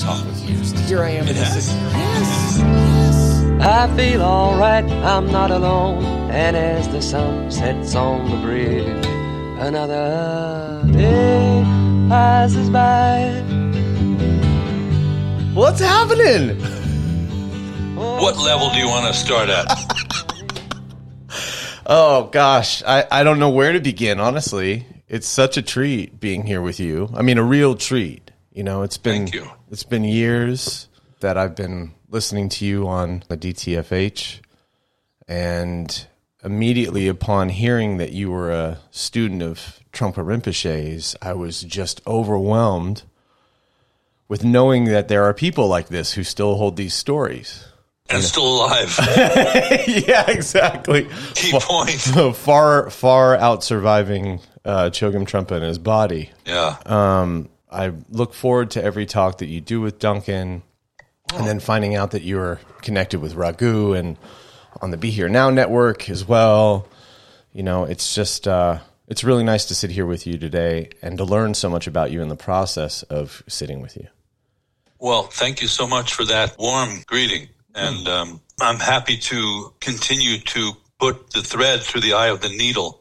talk with you. Here I am. It has. Yes. Yes. I feel alright, I'm not alone. And as the sun sets on the bridge, another day passes by. What's happening? What level do you want to start at? Oh gosh, I, I don't know where to begin. Honestly, it's such a treat being here with you. I mean, a real treat. You know, it's been Thank you. it's been years that I've been listening to you on the DTFH, and immediately upon hearing that you were a student of Trungpa Rinpoche's, I was just overwhelmed with knowing that there are people like this who still hold these stories. And still alive. yeah, exactly. Key point. far far out surviving uh, Chogyam Trungpa in his body. Yeah. I look forward to every talk that you do with Duncan, and then finding out that you're connected with Raghu and on the Be Here Now network as well. You know, it's just uh, it's really nice to sit here with you today and to learn so much about you in the process of sitting with you. Well, thank you so much for that warm greeting. And um, I'm happy to continue to put the thread through the eye of the needle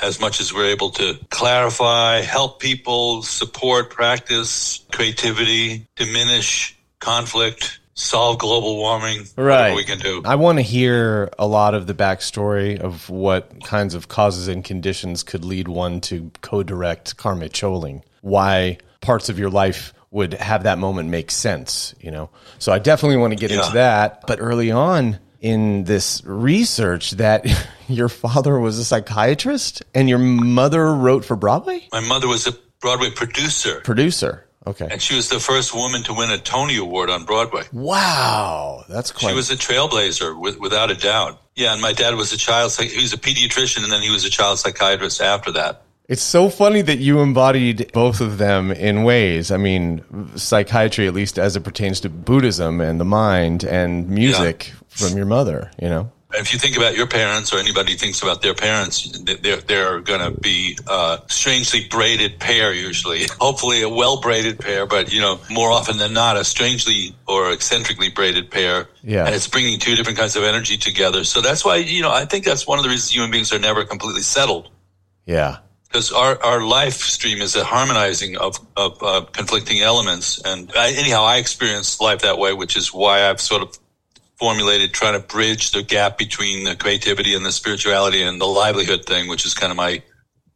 as much as we're able to clarify, help people, support practice, creativity, diminish conflict, solve global warming, Right. we can do. I want to hear a lot of the backstory of what kinds of causes and conditions could lead one to co-direct Karme Choling. Why parts of your life would have that moment make sense, you know? So I definitely want to get into that. But early on in this research that your father was a psychiatrist and your mother wrote for Broadway? My mother was a Broadway producer, Producer. Okay. and she was the first woman to win a Tony Award on Broadway. Wow. That's quite She was a trailblazer, with, without a doubt. Yeah, and my dad was a child. He was a pediatrician, and then he was a child psychiatrist after that. It's so funny that you embodied both of them in ways. I mean, psychiatry, at least as it pertains to Buddhism and the mind and music from your mother, you know? If you think about your parents, or anybody thinks about their parents, they're they're going to be a strangely braided pair. Usually, hopefully, a well braided pair, but you know, more often than not, a strangely or eccentrically braided pair. Yeah. and it's bringing two different kinds of energy together. So that's why you know I think that's one of the reasons human beings are never completely settled. Yeah. because our, our life stream is a harmonizing of, of uh, conflicting elements. And I, anyhow, I experience life that way, which is why I've sort of formulated trying to bridge the gap between the creativity and the spirituality and the livelihood thing, which is kind of my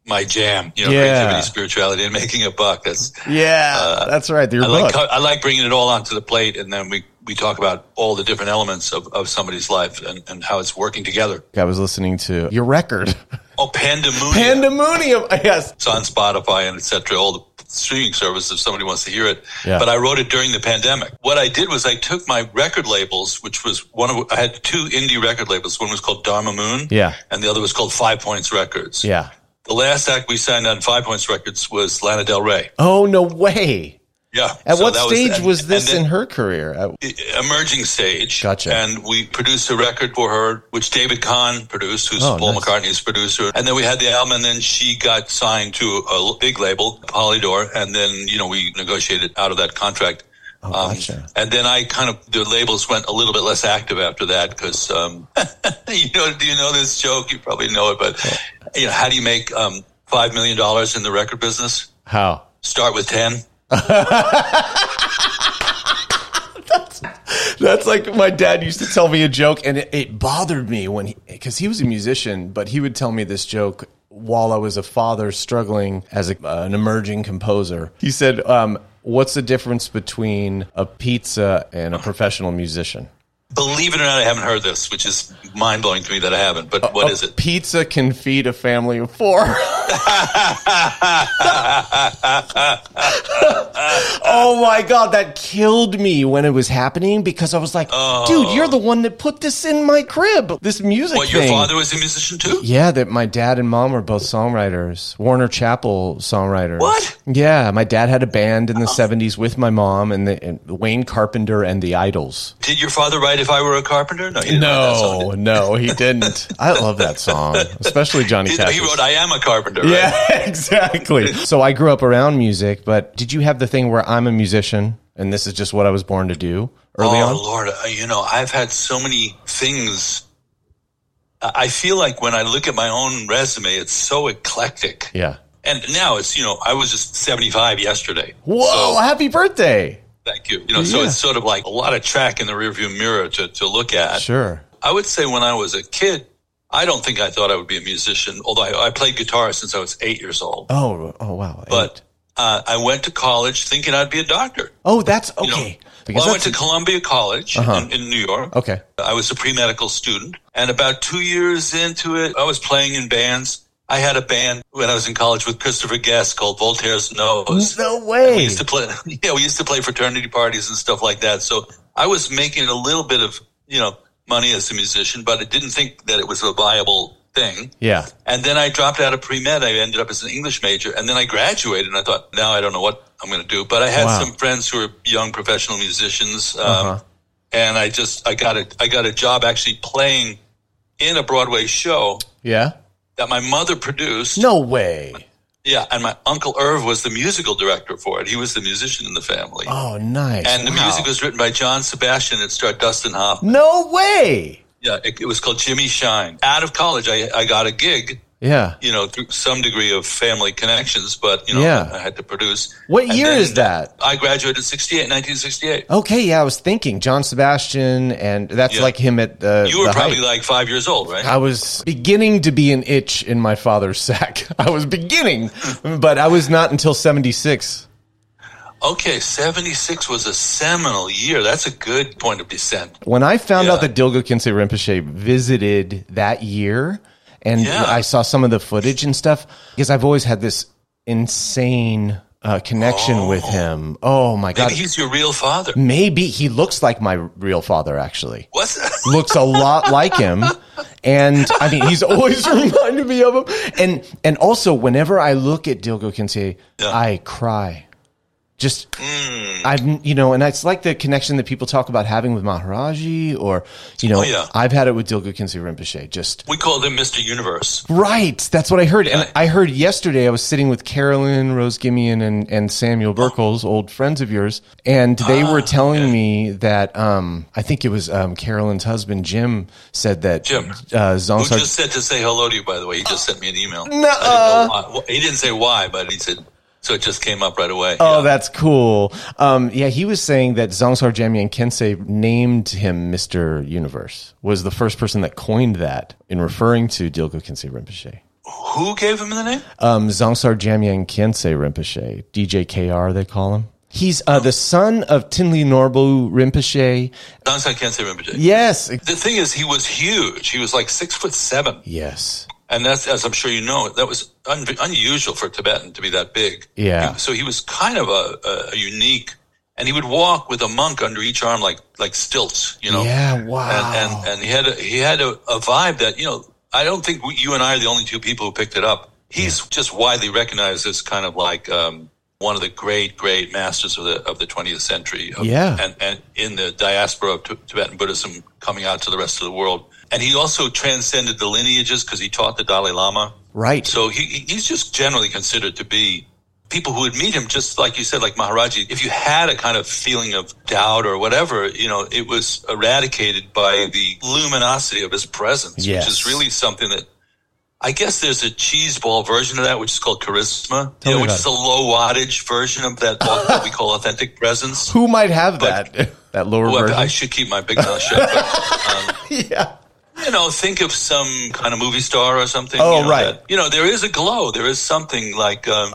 my jam. You know, Yeah. creativity, spirituality, and making a buck. That's Yeah. that's right. Your Uh, I like. I like bringing it all onto the plate, and then we we talk about all the different elements of, of somebody's life and, and how it's working together. I was listening to your record, Oh, pandemonium. Pandemonium. Yes. It's on Spotify and etc. All the streaming service if somebody wants to hear it. Yeah. But I wrote it during the pandemic. What I did was I took my record labels, which was one of I had two indie record labels. One was called Dharma Moon, Yeah. and the other was called Five Points Records. Yeah. The last act we signed on Five Points Records was Lana Del Rey. Oh, no way. Yeah. At So what stage and- was this in her career? Emerging stage. Gotcha. And we produced a record for her, which David Kahn produced, who's Oh, Paul nice. McCartney's producer. And then we had the album, and then she got signed to a big label, Polydor, and then you know we negotiated out of that contract. Oh, Um, gotcha. and then I kind of the labels went a little bit less active after that because um, you know do you know this joke? You probably know it, but you know how do you make um, five million dollars in the record business? How? Start with ten. That's that's like my dad used to tell me a joke, and it, it bothered me when he, because he was a musician, but he would tell me this joke while I was a father struggling as a, uh, an emerging composer. He said, um, "What's the difference between a pizza and a professional musician?" Believe it or not, I haven't heard this, which is mind blowing to me that I haven't. But what A is it? Pizza can feed a family of four. oh my god, that killed me when it was happening because I was like, dude, you're the oh. one that put this in my crib. This music What, your father was a musician too? Yeah, that my dad and mom were both songwriters. Warner Chappell songwriters. What? Yeah, my dad had a band in the uh-huh. '70s with my mom and, the, and Wayne Carpenter and the Idols. Did your father write "If I Were a Carpenter"? No, he didn't write that song, No, no, he didn't. I love that song, especially Johnny he? Cash. He wrote "I Am a Carpenter." Right? Yeah, exactly. So I grew up around music, but did you have the thing where I'm a musician? and this is just what I was born to do early oh on? Lord, uh, you know, I've had so many things. I I feel like when I look at my own resume, it's so eclectic. Yeah. And now it's, you know, I was just 75 yesterday. Whoa! So, happy birthday! Thank you. You know, so it's sort of like a lot of track in the rearview mirror to, to look at. Sure. I would say when I was a kid, I don't think I thought I would be a musician, although I, I played guitar since I was eight years old. Oh, oh wow. But uh, I went to college thinking I'd be a doctor. oh, that's You know, okay. well, I went to Columbia College in, in New York. okay. I was a pre medical student. And about two years into it, I was playing in bands. I had a band when I was in college with Christopher Guest called Voltaire's Nose. No way. We used to play, yeah, we used to play fraternity parties and stuff like that. So I was making a little bit of, you know, money as a musician, but I didn't think that it was a viable thing. Yeah. And then I dropped out of pre med. I ended up as an English major, and then I graduated. And I thought, now I don't know what I'm going to do. But I had Wow. some friends who were young professional musicians, um, Uh-huh. and I just I got a I got a job actually playing in a Broadway show Yeah. That my mother produced. No way. Yeah, and my uncle Irv was the musical director for it. He was the musician in the family. Oh, nice. and the Wow. music was written by John Sebastian. and starred Dustin Hoffman. No way. Yeah, it, it was called Jimmy Shine. Out of college, I, I got a gig Yeah. you know, through some degree of family connections, but you know, Yeah. I had to produce. What And year is that? I graduated in 68, 1968. Okay, yeah, I was thinking John Sebastian, and that's Yeah. like him at the. You were the probably height. like five years old, right? I was beginning to be an itch in my father's sack. I was beginning, but I was not until seventy six. Okay, 76 was a seminal year. That's a good point of descent. When I found Yeah. out that Dilgo Khyentse Rinpoche visited that year, and Yeah. I saw some of the footage and stuff, because I've always had this insane uh, connection with him. Oh my god! Maybe he's your real father. Maybe he looks like my real father. Actually, What's that? looks a lot like him. And I mean, he's always reminded me of him. And and also, whenever I look at Dilgo Khyentse, Yeah. I cry. Just, Hmm. I've, you know, and it's like the connection that people talk about having with Maharaji, or, you know, Oh, yeah. I've had it with Dilgo Khyentse Rinpoche. Just, We called him Mr. Universe. right. That's what I heard. Yeah. And I heard yesterday, I was sitting with Carolyn, Rose Gimian, and, and Samuel Bercholz, old friends of yours, and they were Ah, telling me that, um, I think it was um, Carolyn's husband, Jim, said that Jim. uh, Who just said to say hello to you, by the way. He just sent me an email. Nuh-uh. I didn't know why. Well, he didn't say why, but he said, so it just came up right away. Oh, Yeah. that's cool. Um, yeah, he was saying that Dzongsar Jamyang Khyentse named him Mr. Universe, was the first person that coined that in referring to Dilgo Khyentse Rinpoche. Who gave him the name? Um, Dzongsar Jamyang Khyentse Rinpoche, DJKR they call him. He's uh, the son of Thinley Norbu Rinpoche. Dzongsar Khyentse Rinpoche. Yes. The thing is, he was huge. He was like six foot seven. Yes. And that's, as I'm sure you know, that was un- unusual for a Tibetan to be that big. Yeah. He- so he was kind of a, a, unique, and he would walk with a monk under each arm like like stilts, you know. Yeah, wow. And and, and he had a, he had a, a vibe that you know I don't think we, you and I are the only two people who picked it up. He's just widely recognized as kind of like um, one of the great great masters of the of the 20th century. Of, Yeah. And and in the diaspora of T- Tibetan Buddhism coming out to the rest of the world. And he also transcended the lineages because he taught the Dalai Lama. Right. So he, he- he's just generally considered to be people who would meet him, just like you said, like Maharaji. If you had a kind of feeling of doubt or whatever, you know, it was eradicated by the luminosity of his presence, Yes. which is really something that I guess there's a cheese ball version of that, which is called charisma, you know, which is a low wattage version of that what we call authentic presence. Who might have that? that lower Well, version? I should keep my big mouth shut. But, yeah. you know, think of some kind of movie star or something. Oh, you know, right. that- you know, there is a glow. There is something like, um,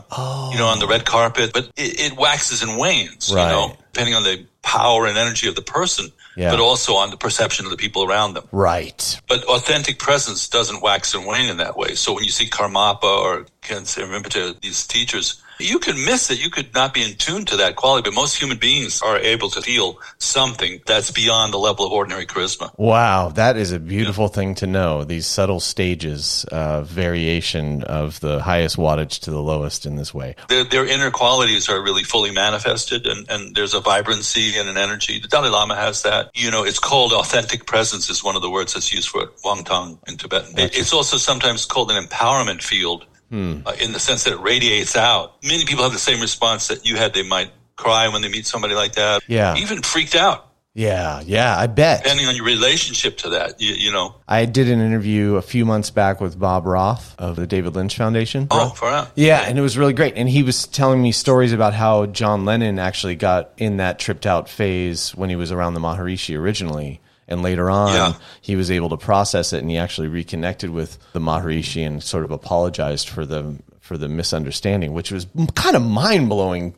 you know, on the red carpet, but it, it waxes and wanes, Right. you know, depending on the power and energy of the person, Yeah. but also on the perception of the people around them. Right. But authentic presence doesn't wax and wane in that way. So when you see Karmapa or Khyentse Rinpoche, these teachers, you could miss it. You could not be in tune to that quality, but most human beings are able to feel something that's beyond the level of ordinary charisma. Wow, that is a beautiful thing to know. These subtle stages of variation of the highest wattage to the lowest in this way. their, their inner qualities are really fully manifested and, and there's a vibrancy and an energy. The Dalai Lama has that. You know, it's called authentic presence is one of the words that's used for it, wangthang in Tibetan. It- it's also sometimes called an empowerment field uh, in the sense that it radiates out. Many people have the same response that you had. They might cry when they meet somebody like that. Yeah. Even freaked out, Yeah, yeah, I bet. depending on your relationship to that. You, you know. I did an interview a few months back with Bob Roth of the David Lynch Foundation. Oh, far out. Yeah, and it was really great. And he was telling me stories about how John Lennon actually got in that tripped out phase when he was around the Maharishi originally. And later on, Yeah. he was able to process it and he actually reconnected with the Maharishi and sort of apologized for the for the misunderstanding, which was kind of mind blowing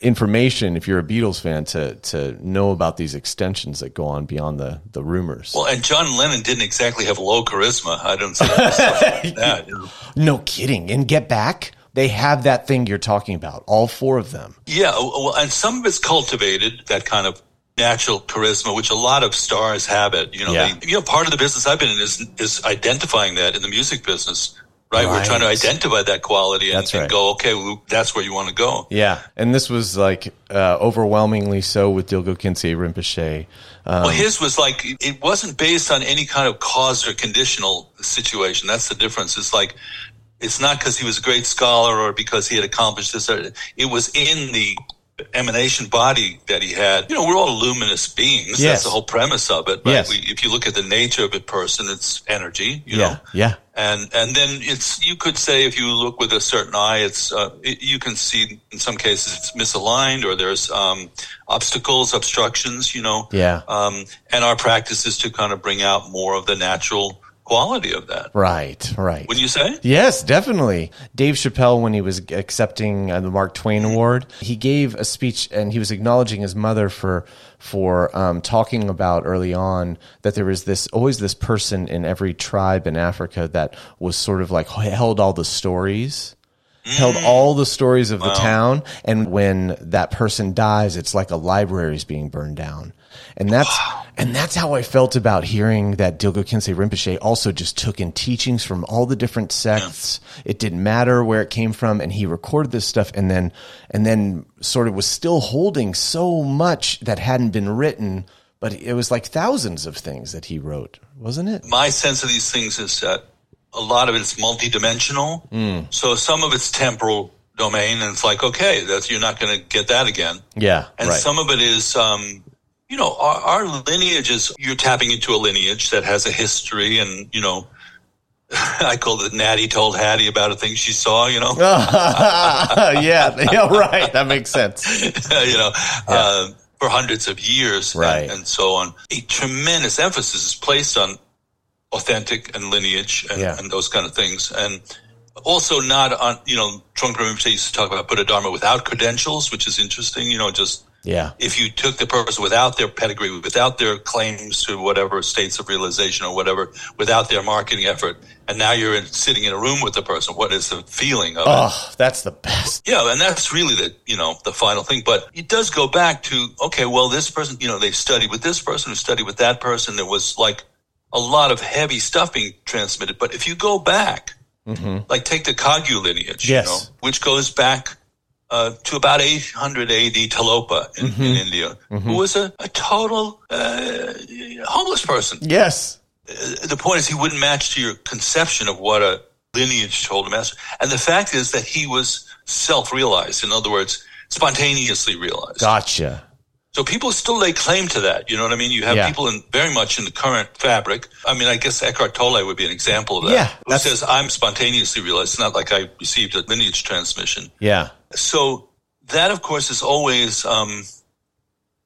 information if you're a Beatles fan to to know about these extensions that go on beyond the the rumors. Well, and John Lennon didn't exactly have low charisma. I don't see stuff like that. you know. no kidding. And Get Back, they have that thing you're talking about. All four of them. Yeah, well, and some of it's cultivated that kind of natural charisma, which a lot of stars have it. You know, Yeah. they, you know, part of the business I've been in is is identifying that in the music business. Right, we're trying to identify that quality and, That's and go, okay, well, that's where you want to go. Yeah, and this was like uh, overwhelmingly so with Dilgo Khyentse Rinpoche. Um, Well, his was like it wasn't based on any kind of cause or conditional situation. That's the difference. It's like it's not because he was a great scholar or because he had accomplished this. Or, it was in the emanation body that he had. You know, we're all luminous beings. Yes. That's the whole premise of it. Right? Yes. We, if you look at the nature of a person, it's energy. You yeah, know, yeah, and and then it's you could say if you look with a certain eye, it's uh, it, you can see in some cases it's misaligned or there's um, obstacles, obstructions. You know, Yeah. Um, and our practice is to kind of bring out more of the natural quality of that. right, right. Would you say? Yes, definitely. Dave Chappelle, when he was accepting uh, the Mark Twain Award, he gave a speech and he was acknowledging his mother for for um, talking about early on that there was this always this person in every tribe in Africa that was sort of like held all the stories. Held all the stories of the town, and when that person dies, it's like a library is being burned down, and that's and that's how I felt about hearing that Dilgo Khyentse Rinpoche also just took in teachings from all the different sects. It didn't matter where it came from, and he recorded this stuff, and then and then sort of was still holding so much that hadn't been written, but it was like thousands of things that he wrote, wasn't it? My sense of these things is that a lot of it's multidimensional. So some of it's temporal domain, and it's like, okay, that's you're not going to get that again. Yeah, and right. some of it is um, you know our, our lineage is you're tapping into a lineage that has a history and you know i call it natty told hattie about a thing she saw you know yeah, yeah, right. That makes sense. you know uh, for hundreds of years and- Right. and, so on a tremendous emphasis is placed on authentic and lineage and, Yeah. and those kind of things and also not on you know Trungpa Rinpoche used to talk about Buddha Dharma without credentials which is interesting you know just Yeah, if you took the person without their pedigree, without their claims to whatever states of realization or whatever, without their marketing effort, and now you're in, sitting in a room with the person, what is the feeling of it? oh, that's the best. Yeah, and that's really the you know the final thing. But it does go back to okay, well, this person, you know, they studied with this person, who studied with that person. There was like a lot of heavy stuff being transmitted. But if you go back, mm-hmm. like take the Kagyu lineage, Yes. you know, which goes back uh, to about 800 AD Tilopa in, in India, who was a, a total uh, homeless person. Yes, The point is, he wouldn't match to your conception of what a lineage told him. as. And the fact is that he was self-realized. In other words, spontaneously realized. gotcha. So people still lay claim to that. You know what I mean? You have Yeah. people in very much in the current fabric. I mean, I guess Eckhart Tolle would be an example of that. Yeah, Who says, I'm spontaneously realized. It's not like I received a lineage transmission. Yeah, So that, of course, is always um,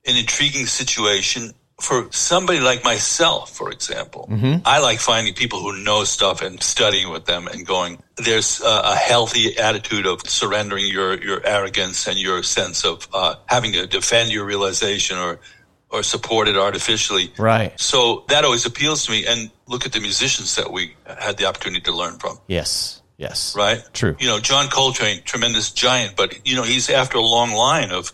an intriguing situation for somebody like myself, for example. I like finding people who know stuff and studying with them and going. There's a healthy attitude of surrendering your your arrogance and your sense of uh, having to defend your realization or or support it artificially. right. So that always appeals to me. And look at the musicians that we had the opportunity to learn from Yes, yes. right? True. You know, John Coltrane, tremendous giant, but you know, he's after a long line of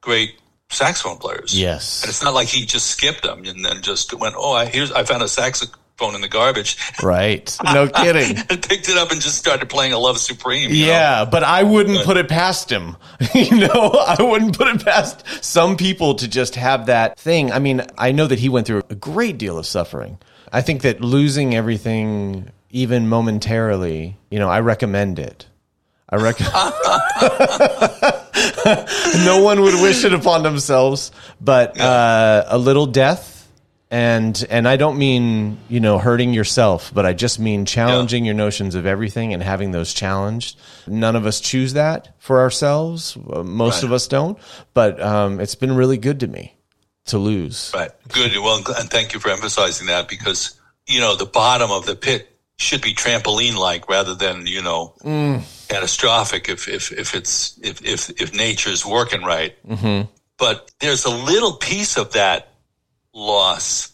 great saxophone players. Yes. And it's not like he just skipped them and then just went, "Oh, I here's I found a saxophone in the garbage." Right. No kidding. picked it up and just started playing a Love Supreme. you know? Yeah, but I wouldn't put it past him. you know, I wouldn't put it past some people to just have that thing. I mean, I know that he went through a great deal of suffering. I think that losing everything, even momentarily, you know, I recommend it. I recommend. no one would wish it upon themselves, but uh, a little death. And and I don't mean you know hurting yourself, but I just mean challenging your notions of everything and having those challenged. None of us choose that for ourselves. Uh, Most Right. of us don't. But um, it's been really good to me to lose. Right. Good. Well, and thank you for emphasizing that because, you know, the bottom of the pit should be trampoline like rather than, you know, catastrophic if, if, if it's, if, if, if nature's working right. Mm-hmm. But there's a little piece of that loss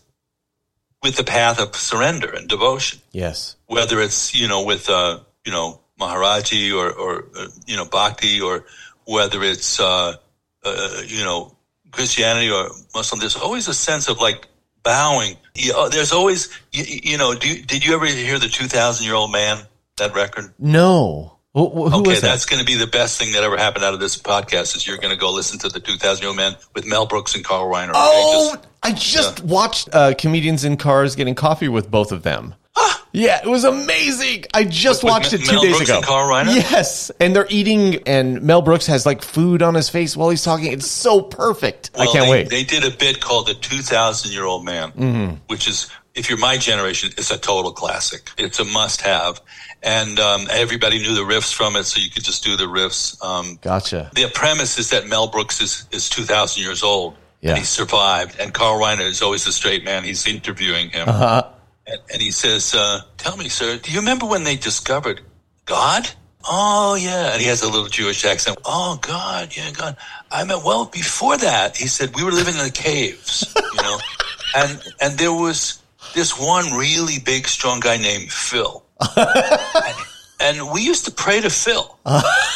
with the path of surrender and devotion, Yes. whether it's, you know, with, uh, you know, Maharaji or, or, uh, you know, Bhakti or whether it's, uh, uh, you know, Christianity or Muslim, there's always a sense of like bowing. You know, there's always, you, you know, you, did you ever hear the 2000 year old man, that record? No. Wh- wh- Who okay, that? that's going to be the best thing that ever happened out of this podcast is you're going to go listen to the 2000 year old man with Mel Brooks and Carl Reiner. okay? Oh, Just- I just watched uh, comedians in cars getting coffee with both of them. yeah, it was amazing. I just With watched Me- it two Mel days Brooks ago. and Carl Reiner? Yes, and they're eating, and Mel Brooks has like food on his face while he's talking. It's so perfect. I can't they, wait. They did a bit called the 2000 year old man, Mm-hmm. which is, if you're my generation, it's a total classic. It's a must have. And um, everybody knew the riffs from it, so you could just do the riffs. Um, gotcha. the premise is that Mel Brooks is, is 2,000 years old. Yeah. And he survived. And Carl Reiner is always the straight man. He's interviewing him. Uh-huh. And, and he says, uh, Tell me, sir, do you remember when they discovered God? Oh, yeah. And he has a little Jewish accent. Oh, God. Yeah, God. I meant, well, before that, he said, we were living in the caves, you know, and, and there was this one really big, strong guy named Phil. and, and we used to pray to Phil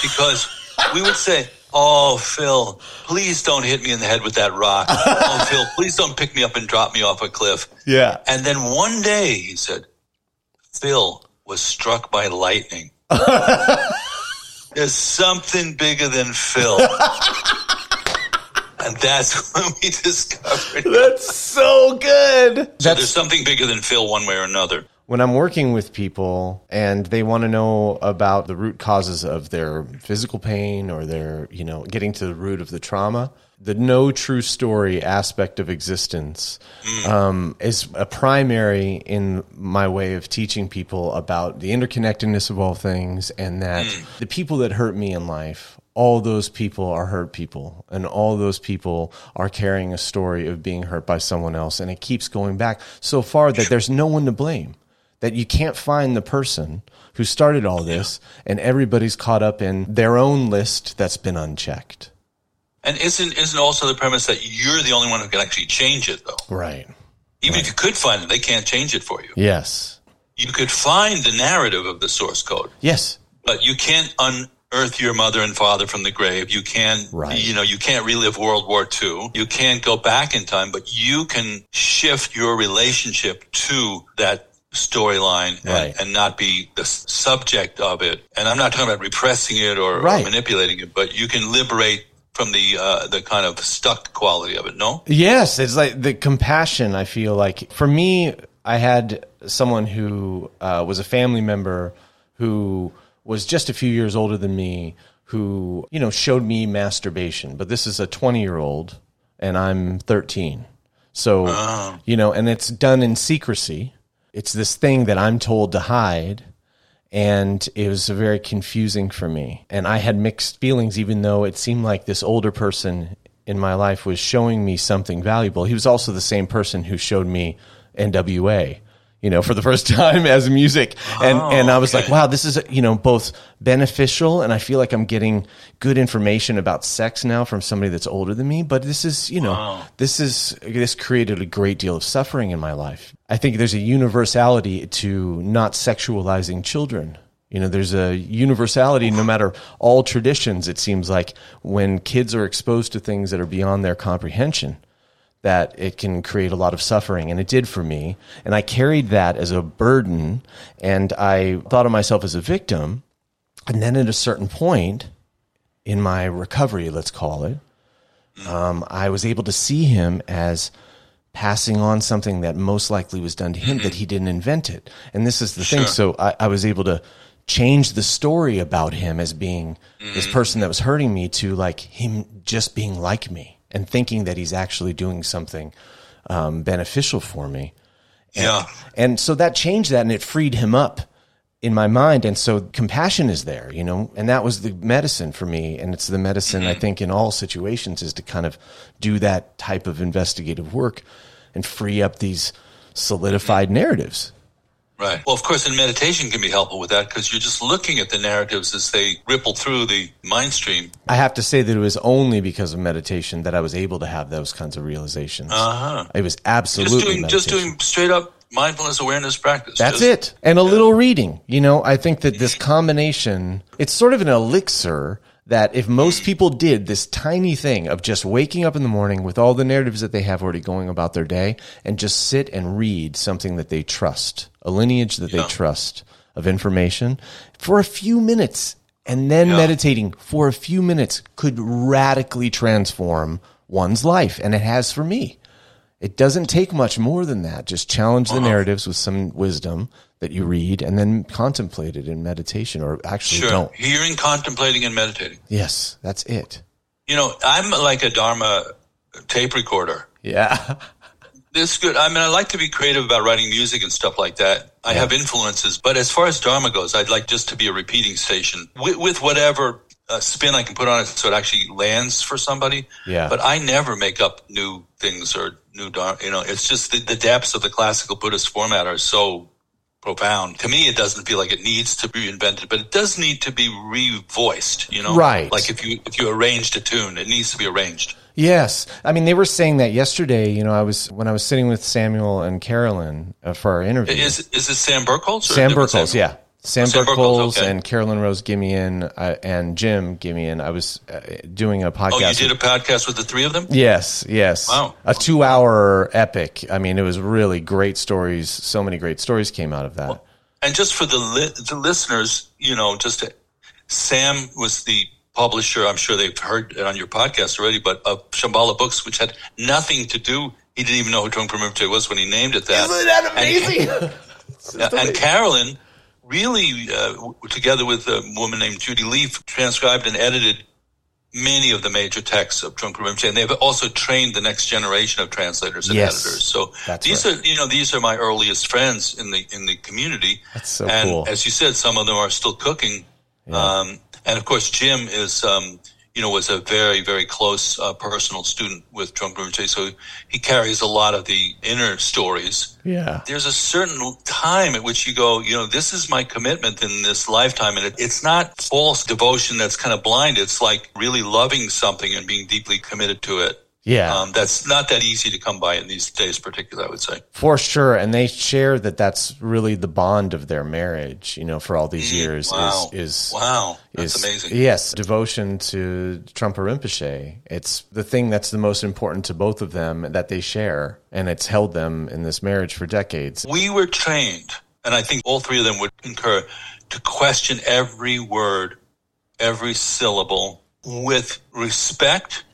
because we would say, Oh, Phil, please don't hit me in the head with that rock. Oh, Phil, please don't pick me up and drop me off a cliff. Yeah. And then one day, he said, Phil was struck by lightning. There's something bigger than Phil. and that's when we discovered That's so good. so That's there's something bigger than Phil one way or another. when I'm working with people and they want to know about the root causes of their physical pain or their, you know, getting to the root of the trauma, the no true story aspect of existence um, is a primary in my way of teaching people about the interconnectedness of all things and that the people that hurt me in life all those people are hurt people and all those people are carrying a story of being hurt by someone else and it keeps going back so far that there's no one to blame that you can't find the person who started all this and everybody's caught up in their own list that's been unchecked. And isn't isn't also the premise that you're the only one who can actually change it though? right. Even if you could find it, they can't change it for you. yes. You could find the narrative of the source code, yes. But you can't unearth your mother and father from the grave. You can't, Right. you know, you can't relive World War II. You can't go back in time, but you can shift your relationship to that storyline and, Right. and not be the subject of it. And I'm not talking about repressing it or, or manipulating it, but you can liberate from the uh, the kind of stuck quality of it. No, Yes, it's like the compassion. I feel like for me, I had someone who uh, was a family member who was just a few years older than me, who you know showed me masturbation. But this is a twenty-year-old, and I'm thirteen. So oh. you know, and it's done in secrecy. It's this thing that I'm told to hide and it was very confusing for me. And I had mixed feelings, even though it seemed like this older person in my life was showing me something valuable. He was also the same person who showed me NWA, you know, for the first time as music. And, oh, and I was like, wow, this is, you know, both beneficial. And I feel like I'm getting good information about sex now from somebody that's older than me. But this is, you know, this is, this created a great deal of suffering in my life. I think there's a universality to not sexualizing children. You know, there's a universality no matter all traditions, it seems like when kids are exposed to things that are beyond their comprehension, that it can create a lot of suffering. And it did for me. And I carried that as a burden and I thought of myself as a victim. And then at a certain point in my recovery, let's call it, um, I was able to see him as passing on something that most likely was done to him that he didn't invent it. And this is the thing. So I, I was able to change the story about him as being this person that was hurting me to like him just being like me and thinking that he's actually doing something um, beneficial for me. Yeah. And so that changed that and it freed him up in my mind. And so compassion is there, you know, and that was the medicine for me. And it's the medicine I think in all situations is to kind of do that type of investigative work and free up these solidified narratives. Right. Well, of course, and meditation can be helpful with that because you're just looking at the narratives as they ripple through the mind stream. I have to say that it was only because of meditation that I was able to have those kinds of realizations. Uh-huh. It was absolutely Just doing, just doing straight up mindfulness awareness practice. That's Just- it. And a little reading. You know, I think that this combination, it's sort of an elixir that if most people did this tiny thing of just waking up in the morning with all the narratives that they have already going about their day and just sit and read something that they trust, a lineage that they trust of information for a few minutes and then meditating for a few minutes could radically transform one's life. And it has for me. It doesn't take much more than that. Just challenge Uh-huh. the narratives with some wisdom that you read and then contemplate it in meditation or actually Sure. don't. Hearing, contemplating, and meditating. Yes, that's it. You know, I'm like a Dharma tape recorder. Yeah. This good. I mean, I like to be creative about writing music and stuff like that. I have influences, but as far as Dharma goes, I'd like just to be a repeating station with, with whatever uh, spin I can put on it so it actually lands for somebody. Yeah. But I never make up new things or new Dharma. You know, it's just the, the depths of the classical Buddhist format are so profound. To me, it doesn't feel like it needs to be reinvented, but it does need to be revoiced. You know, Right. Like if you if you arranged a tune, it needs to be arranged. Yes. I mean, they were saying that yesterday, you know, I was, when I was sitting with Samuel and Carolyn uh, for our interview. Is is it Sam Bercholz? Sam Bercholz, yeah. Sam, Sam Bercholz, okay. and Carolyn Rose Gimian uh, and Jim Gimian. I was uh, doing a podcast. Oh, you did a podcast with the three of them? Yes, yes. Wow. A two hour epic. I mean, it was really great stories. So many great stories came out of that. And just for the li- the listeners, you know, just to, Sam was the publisher. I'm sure they've heard it on your podcast already, but of Shambhala Books, which had nothing to do. He didn't even know who Trungpa Rinpoche was when he named it that. Isn't that And- amazing? and Carolyn really, uh, together with a woman named Judy Lief, transcribed and edited many of the major texts of Trungpa Rinpoche, and they've also trained the next generation of translators and Yes, editors. So these right. are, you know, these are my earliest friends in the in the community. That's so and cool. as you said, some of them are still cooking. Um, and of course, Jim is, um, you know, was a very, very close uh, personal student with Trungpa Rinpoche, so he carries a lot of the inner stories yeah. there's a certain time at which you go, you know, this is my commitment in this lifetime. And it, it's not false devotion that's kind of blind. It's like really loving something and being deeply committed to it. Yeah. Um, that's not that easy to come by in these days, particularly, I would say. For sure. And they share that that's really the bond of their marriage, you know, for all these years Mm, Wow. is, is, Wow. That's is- amazing. Yes, devotion to Trungpa Rinpoche. It's the thing that's the most important to both of them that they share, and it's held them in this marriage for decades. We were trained, and I think all three of them would concur, to question every word, every syllable with respect,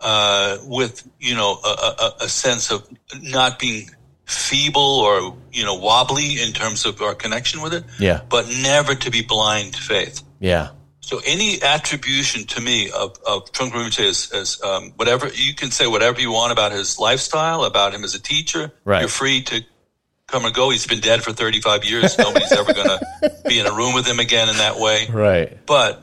uh, with, you know, a, a, a sense of not being feeble or, you know, wobbly in terms of our connection with it, Yeah, but never to be blind to faith. yeah, So any attribution to me of, of Trungpa Rinpoche as, as um, whatever, you can say whatever you want about his lifestyle, about him as a teacher. Right. You're free to come or go. He's been dead for 35 years. Nobody's ever going to be in a room with him again in that way. right. But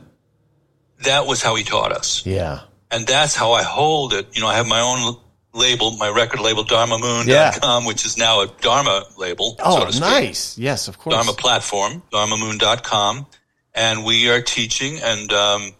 that was how he taught us. Yeah, And that's how I hold it. You know, I have my own label, my record label, dharmamoon.com, which is now a Dharma label. so Oh, to speak. nice. Yes, of course. Dharma platform, dharmamoon.com. And we are teaching and, um,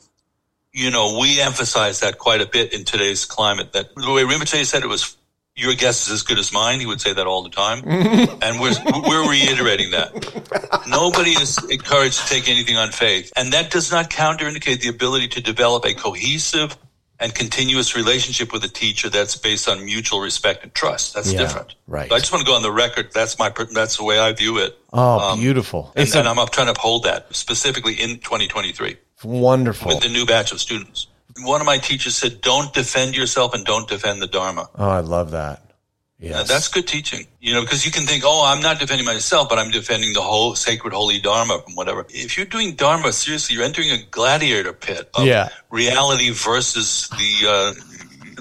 you know, we emphasize that quite a bit in today's climate that the way Rinpoche said it was, your guess is as good as mine. He would say that all the time. and we're, we're reiterating that. Nobody is encouraged to take anything on faith. And that does not counterindicate the ability to develop a cohesive and continuous relationship with a teacher that's based on mutual respect and trust. That's Yeah, different. right. So I just want to go on the record. That's my, that's the way I view it. Oh, um, beautiful. And, It's and a I'm up trying to uphold that specifically in 2023 wonderful. with the new batch of students. One of my teachers said, don't defend yourself and don't defend the Dharma. Oh, I love that. Yes. That's good teaching, you know, because you can think, oh, I'm not defending myself, but I'm defending the whole sacred holy Dharma from whatever. If you're doing Dharma, seriously, you're entering a gladiator pit of Yeah. reality versus the uh,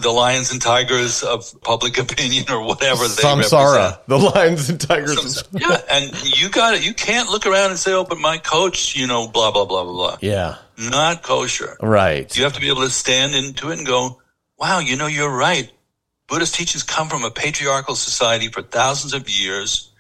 the lions and tigers of public opinion or whatever they represent. The lions and tigers. Yeah, and you got it. You can't look around and say, "Oh, but my coach, you know, blah blah blah blah blah." yeah, Not kosher. right. You have to be able to stand into it and go, "Wow, you know, you're right." Buddhist teachings come from a patriarchal society for thousands of years.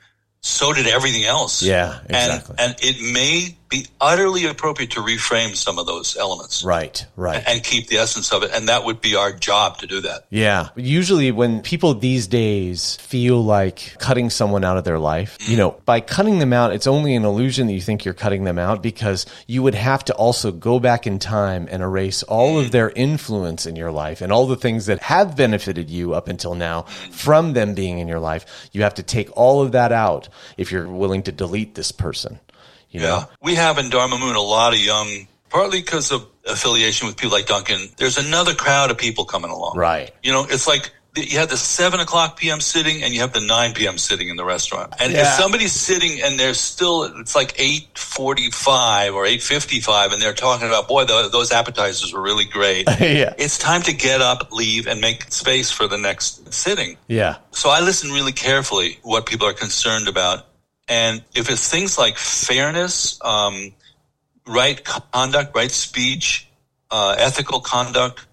So did everything else. Yeah, And- exactly. And, it may be utterly appropriate to reframe some of those elements Right, right. and keep the essence of it. And that would be our job to do that. Yeah. Usually, when people these days feel like cutting someone out of their life, mm. you know, by cutting them out, it's only an illusion that you think you're cutting them out because you would have to also go back in time and erase all of mm. their influence in your life and all the things that have benefited you up until now from them being in your life. You have to take all of that out if you're willing to delete this person. You know? Yeah. We have in Dharma Moon a lot of young, partly because of affiliation with people like Duncan. There's another crowd of people coming along. Right. You know, it's like you have the seven o'clock p.m. sitting and you have the nine p.m. sitting in the restaurant. And if somebody's sitting and they're still, it's like eight forty-five or eight fifty-five, and they're talking about, boy, tho- those appetizers were really great. yeah. it's time to get up, leave, and make space for the next sitting. Yeah. So I listen really carefully what people are concerned about, and if it's things like fairness, um, right conduct, right speech, uh, ethical conduct,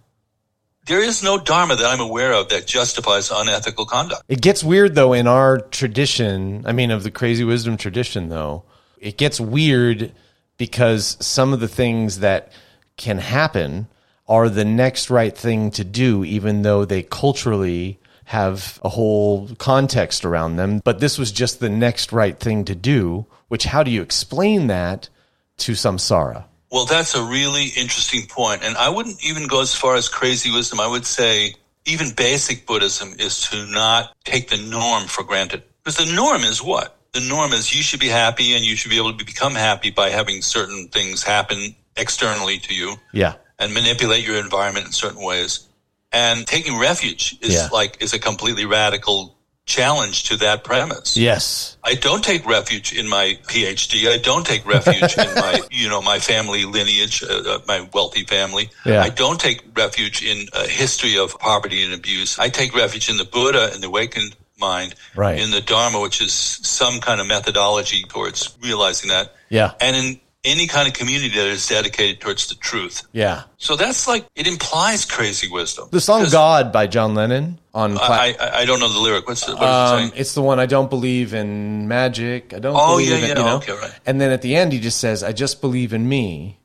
there is no dharma that I'm aware of that justifies unethical conduct. It gets weird though in our tradition. I mean, of the crazy wisdom tradition, though, it gets weird because some of the things that can happen are the next right thing to do, even though they culturally have a whole context around them. But this was just the next right thing to do, which how do you explain that to samsara? Well, that's a really interesting point, and I wouldn't even go as far as crazy wisdom. I would say even basic Buddhism is to not take the norm for granted. Because the norm is what? The norm is you should be happy and you should be able to become happy by having certain things happen externally to you Yeah. and manipulate your environment in certain ways. And taking refuge is Yeah. like is a completely radical challenge to that premise. Yes. I don't take refuge in my PhD. I don't take refuge in my, you know, my family lineage, uh, uh, my wealthy family. Yeah. I don't take refuge in a history of poverty and abuse. I take refuge in the Buddha and the awakened mind, Right. in the Dharma, which is some kind of methodology towards realizing that, Yeah. and in any kind of community that is dedicated towards the truth. Yeah. So that's like it implies crazy wisdom. The song "God" by John Lennon on. pla- I, I I don't know the lyric. What's the, what does it Um, it's the one I don't believe in magic. I don't. Oh, believe yeah, in, yeah, You know? okay, right. And then at the end, he just says, "I just believe in me."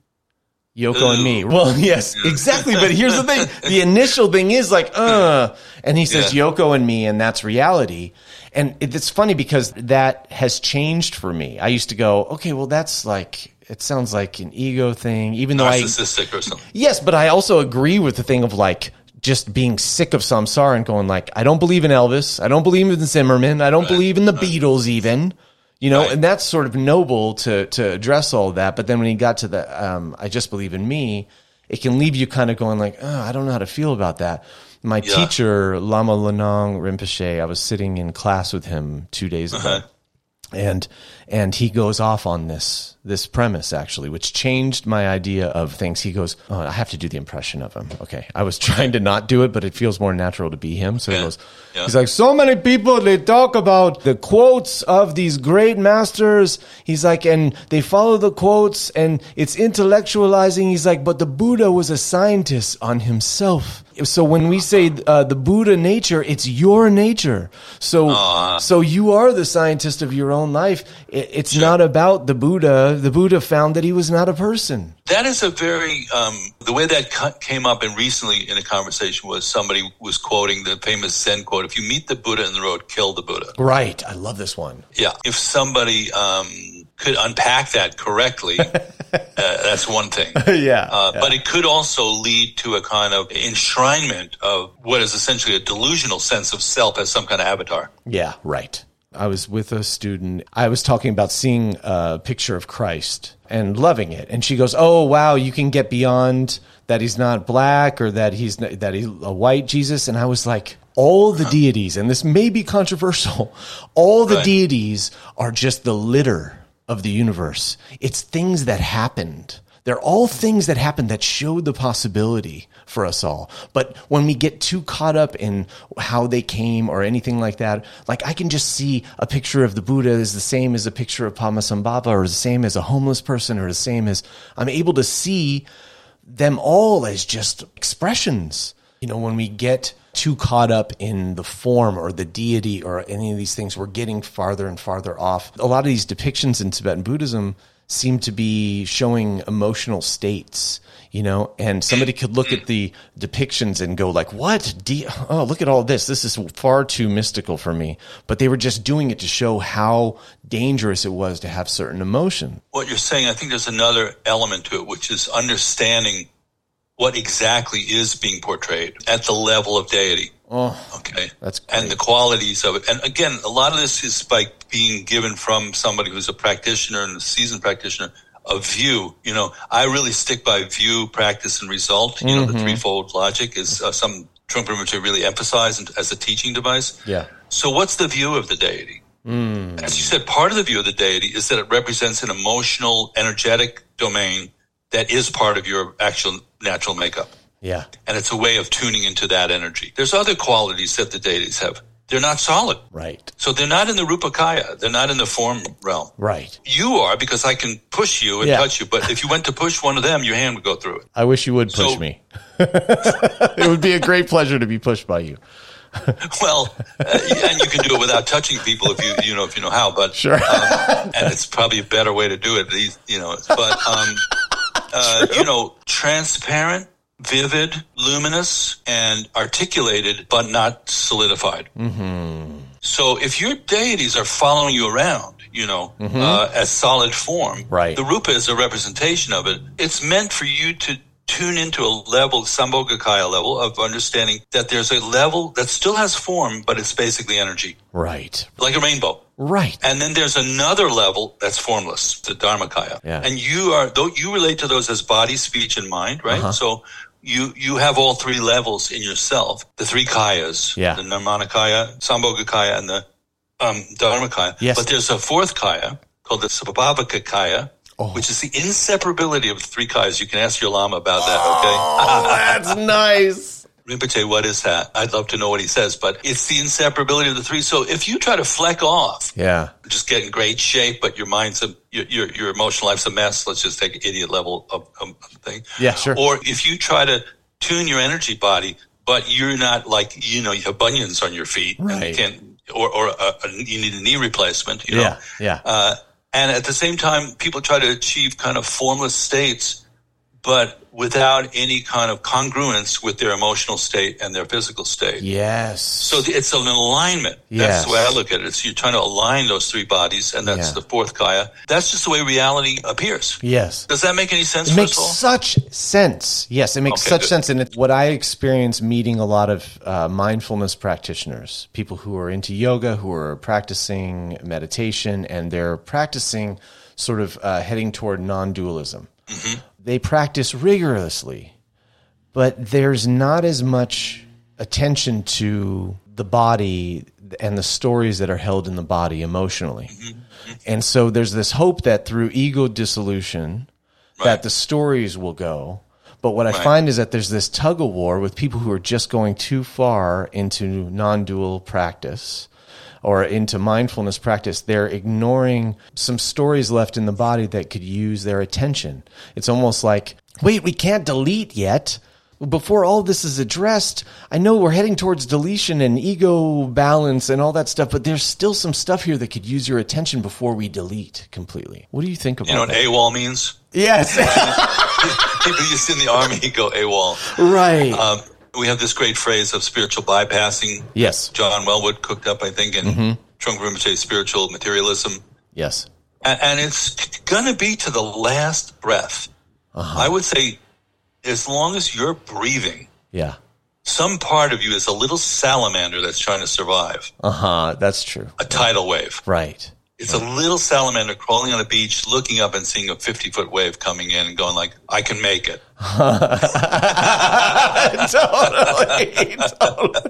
Yoko and me. Well, yes, exactly. But here's the thing: the initial thing is like, uh, and he says Yeah. Yoko and me, and that's reality. And it's funny because that has changed for me. I used to go, okay, well, that's like it sounds like an ego thing, even though I Narcissistic or something. Yes, but I also agree with the thing of like just being sick of samsara and going like, I don't believe in Elvis, I don't believe in Zimmerman, I don't believe in the Beatles even. You know, Right. and that's sort of noble to to address all that. But then when he got to the um, I just believe in me, it can leave you kind of going like, oh, I don't know how to feel about that. My Yeah. teacher, Lama Lanang Rinpoche, I was sitting in class with him two days ago Uh-huh. And and he goes off on this this premise actually which changed my idea of things. He goes oh, i have to do the impression of him. Okay. I was trying to not do it but it feels more natural to be him. So he goes Yeah. he's like so many people they talk about the quotes of these great masters. He's like and they follow the quotes and it's intellectualizing. He's like but the buddha was a scientist on himself so when we say uh, the buddha nature it's your nature. So so you are the scientist of your own life. It, it's not about the buddha. The buddha found that he was not a person. That is a very um, the way that came up and recently in a conversation was somebody was quoting the famous Zen quote: "If you meet the Buddha in the road, kill the Buddha." right. I love this one. Yeah, if somebody um, could unpack that correctly, uh, that's one thing. yeah, Uh, But it could also lead to a kind of enshrinement of what is essentially a delusional sense of self as some kind of avatar. Yeah, right. I was with a student. I was talking about seeing a picture of Christ and loving it, and she goes, "Oh wow, you can get beyond that. He's not black, or that he's that he's a white Jesus." And I was like, all the deities, and this may be controversial, all the Right. deities are just the litter of the universe. It's things that happened. They're all things that happened that showed the possibility for us all. But when we get too caught up in how they came or anything like that, like I can just see a picture of the Buddha is the same as a picture of Padmasambhava or the same as a homeless person or the same as I'm able to see them all as just expressions. You know, when we get too caught up in the form or the deity or any of these things, we're getting farther and farther off. A lot of these depictions in Tibetan Buddhism seem to be showing emotional states, you know, and somebody could look at the depictions and go like, what? De- oh, look at all this. This is far too mystical for me. But they were just doing it to show how dangerous it was to have certain emotion. what you're saying, I think there's another element to it, which is understanding what exactly is being portrayed at the level of deity. Oh, Okay. That's great. and the qualities of it. And again, a lot of this is by being given from somebody who's a practitioner and a seasoned practitioner a view. You know, I really stick by view, practice, and result. You know, Mm-hmm. the threefold logic is uh, some Rinpoche really emphasize as a teaching device. yeah. So, what's the view of the deity? As you said, part of the view of the deity is that it represents an emotional, energetic domain that is part of your actual natural makeup. Yeah. And it's a way of tuning into that energy. There's other qualities that the deities have. They're not solid. Right. So they're not in the Rupakaya. They're not in the form realm. Right. You are because I can push you and Yeah. touch you. But if you went to push one of them, your hand would go through it. I wish you would push So- me. it would be a great pleasure to be pushed by you. Well, uh, and you can do it without touching people if you you know if you know how. But Sure. um, and it's probably a better way to do it. These, you know, but um, uh, you know, transparent, vivid, luminous, and articulated, but not solidified. Mm-hmm. So if your deities are following you around, you know, uh, as solid form, Right. The rupa is a representation of it. It's meant for you to tune into a level, Sambhogakaya level of understanding that there's a level that still has form, but it's basically energy, right. like a rainbow. Right. And then there's another level that's formless, the Dharmakaya. Yeah. And you are, though you relate to those as body, speech, and mind, right? So you, you have all three levels in yourself, the three kayas, Yeah. the Nirmanakaya, Sambhogakaya, and the um, Dharmakaya. Yes. But there's a fourth kaya called the Sabhavaka Kaya, Oh. which is the inseparability of the three kayas. You can ask your Lama about that, okay? Oh, that's nice. Rinpoche, what is that? I'd love to know what he says, but it's the inseparability of the three. So if you try to fleck off, Yeah. just get in great shape, but your mind's a your your, your emotional life's a mess. Let's just take an idiot level of, of thing. Yeah, sure. Or if you try to tune your energy body, but you're not like you know you have bunions on your feet and you Right. can't, or or a, you need a knee replacement. You know? Yeah. Yeah. Uh, and at the same time, people try to achieve kind of formless states, but without any kind of congruence with their emotional state and their physical state. yes. So it's an alignment. Yes. That's the way I look at it. It's you're trying to align those three bodies, and that's Yeah. the fourth kaya. That's just the way reality appears. yes. Does that make any sense? It makes such sense. Yes, it makes Okay, such good. sense. And it's what I experience meeting a lot of uh, mindfulness practitioners, people who are into yoga, who are practicing meditation, and they're practicing sort of uh, heading toward non dualism. Mm-hmm. They practice rigorously, but there's not as much attention to the body and the stories that are held in the body emotionally. Mm-hmm. Mm-hmm. And so there's this hope that through ego dissolution, that the stories will go. But what I find is that there's this tug of war with people who are just going too far into non dual practice or into mindfulness practice. They're ignoring some stories left in the body that could use their attention. It's almost like, wait, we can't delete yet. Before all this is addressed, I know we're heading towards deletion and ego balance and all that stuff, but there's still some stuff here that could use your attention before we delete completely. What do you think about You know what that? AWOL means? Yes. People used in the army go AWOL. right. Um, we have this great phrase of spiritual bypassing. yes. John Welwood cooked up, I think, in Mm-hmm. Trungpa Rinpoche's spiritual materialism. Yes. and, and it's going to be to the last breath. Uh-huh. I would say, as long as you're breathing, Yeah. some part of you is a little salamander that's trying to survive Uh huh. That's true. a tidal wave. Right. It's a little salamander crawling on a beach, looking up and seeing a 50 foot wave coming in and going like, I can make it. totally, totally.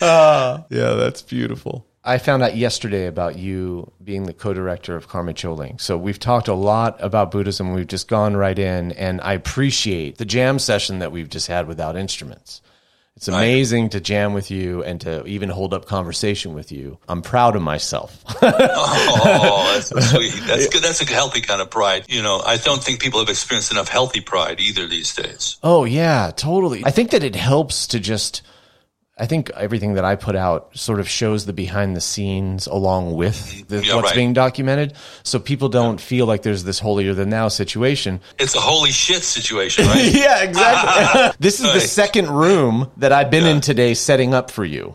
Ah, yeah, that's beautiful. I found out yesterday about you being the co-director of Karme Choling. So we've talked a lot about Buddhism. We've just gone right in, and I appreciate the jam session that we've just had without instruments. It's amazing to jam with you and to even hold up conversation with you. I'm proud of myself. Oh, that's so sweet. That's good. That's a healthy kind of pride. You know, I don't think people have experienced enough healthy pride either these days. Oh yeah, totally. I think that it helps to just I think everything that I put out sort of shows the behind the scenes along with the, Yeah, what's right. being documented so people don't feel like there's this holier than thou situation. It's a holy shit situation, right? yeah, exactly. this is the second room that I've been in today setting up for you.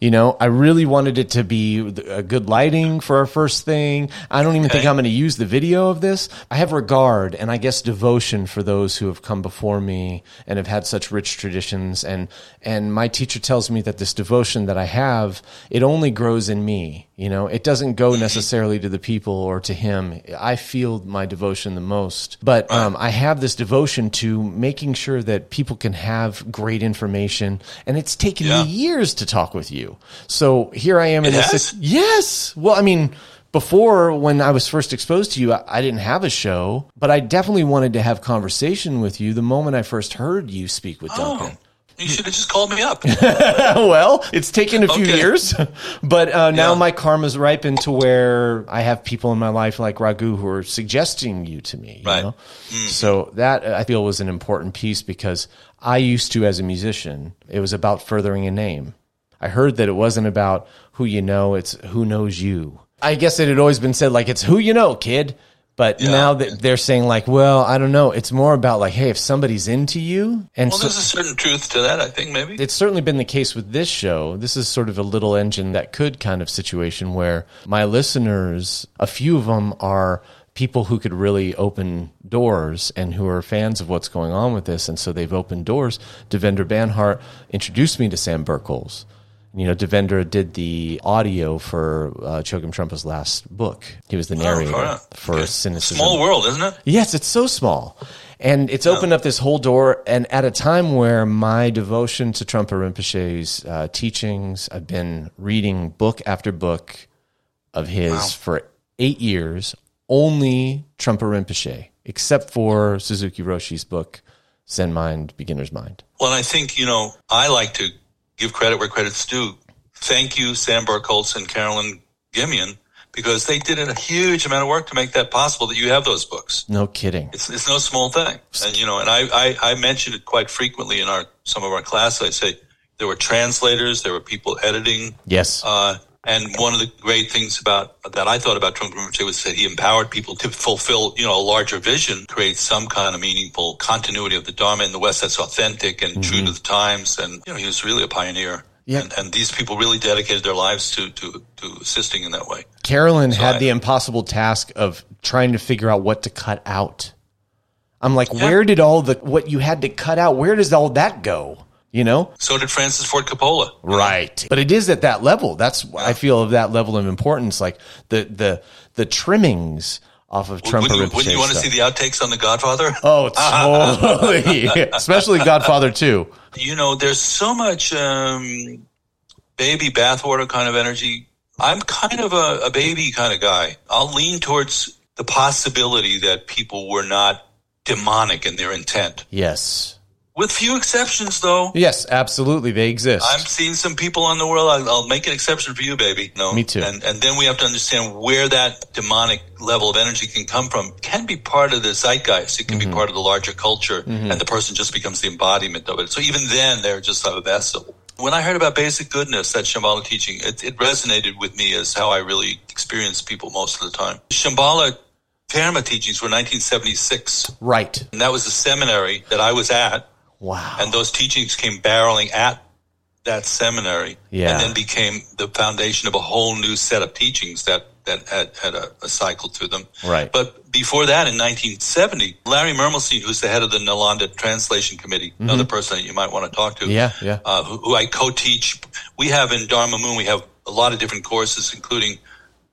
You know, I really wanted it to be a good lighting for our first thing. I don't even think I'm going to use the video of this. I have regard and I guess devotion for those who have come before me and have had such rich traditions. And, and my teacher tells me that this devotion that I have, it only grows in me. You know, it doesn't go necessarily to the people or to him. I feel my devotion the most, but um, I have this devotion to making sure that people can have great information. And it's taken Yeah. me years to talk with you. So here I am in It this. has? Yes. Well, I mean, before when I was first exposed to you, I, I didn't have a show, but I definitely wanted to have conversation with you the moment I first heard you speak with Duncan. Oh, you should have just called me up. well, it's taken a few Okay. years, but uh, now Yeah. my karma's ripened to where I have people in my life like Raghu who are suggesting you to me. You Right. know? So that uh, I feel was an important piece because I used to, as a musician, it was about furthering a name. I heard that it wasn't about who you know; it's who knows you. I guess it had always been said like it's who you know, kid. But now that they're saying like, well, I don't know. It's more about like, hey, if somebody's into you, and Well, so, there's a certain truth to that, I think, maybe. it's certainly been the case with this show. This is sort of a little engine that could kind of situation where my listeners, a few of them are people who could really open doors and who are fans of what's going on with this. And so they've opened doors. Devendra Banhart introduced me to Sam Bercholz. You know, Devendra did the audio for uh, Chogyam Trungpa's last book. He was the narrator Oh, for Okay. Cynicism. Small world, isn't it? Yes, it's so small. And it's opened up this whole door. And at a time where my devotion to Trungpa Rinpoche's uh, teachings, I've been reading book after book of his for eight years, only Trungpa Rinpoche, except for Suzuki Roshi's book, Zen Mind, Beginner's Mind. Well, I think, you know, I like to give credit where credit's due. Thank you, Sam Bercholz and Carolyn Gimian, because they did a huge amount of work to make that possible that you have those books. No kidding. It's, it's no small thing. And, you know, and I, I, I mentioned it quite frequently in our, some of our classes. I say there were translators, there were people editing, Yes. uh, and one of the great things about that I thought about Trungpa Rinpoche was that he empowered people to fulfill, you know, a larger vision, create some kind of meaningful continuity of the Dharma in the West that's authentic and true to mm-hmm. the times. And you know, he was really a pioneer. Yeah. And, and these people really dedicated their lives to to to assisting in that way. Carolyn had I- the impossible task of trying to figure out what to cut out. I'm like, where did all the what you had to cut out? Where does all that go? You know, So did Francis Ford Coppola. right? But it is at that level. That's I feel of that level of importance. Like the the the trimmings off of Trungpa Wouldn't you, wouldn't you want to see the outtakes on The Godfather? Oh, totally. Especially Godfather 2. you know, there's so much um, baby bathwater kind of energy. I'm kind of a, a baby kind of guy. I'll lean towards the possibility that people were not demonic in their intent. Yes. With few exceptions, though. Yes, absolutely. They exist. I'm seeing some people on the world. I'll, I'll make an exception for you, baby. No, Me too. And and then we have to understand where that demonic level of energy can come from. It can be part of the zeitgeist. It can Mm-hmm. be part of the larger culture, and the person just becomes the embodiment of it. So even then, they're just like a vessel. When I heard about basic goodness, that Shambhala teaching, it, it resonated with me as how I really experience people most of the time. Shambhala Dharma teachings were 1976, right. and that was a seminary that I was at Wow. and those teachings came barreling at that seminary Yeah. and then became the foundation of a whole new set of teachings that that had, had a, a cycle to them. Right. But before that, in 1970, Larry Mermelstein, who's the head of the Nalanda Translation Committee, another person that you might want to talk to, Mm-hmm. Yeah, yeah. uh, who, who I co-teach. We have in Dharma Moon, we have a lot of different courses, including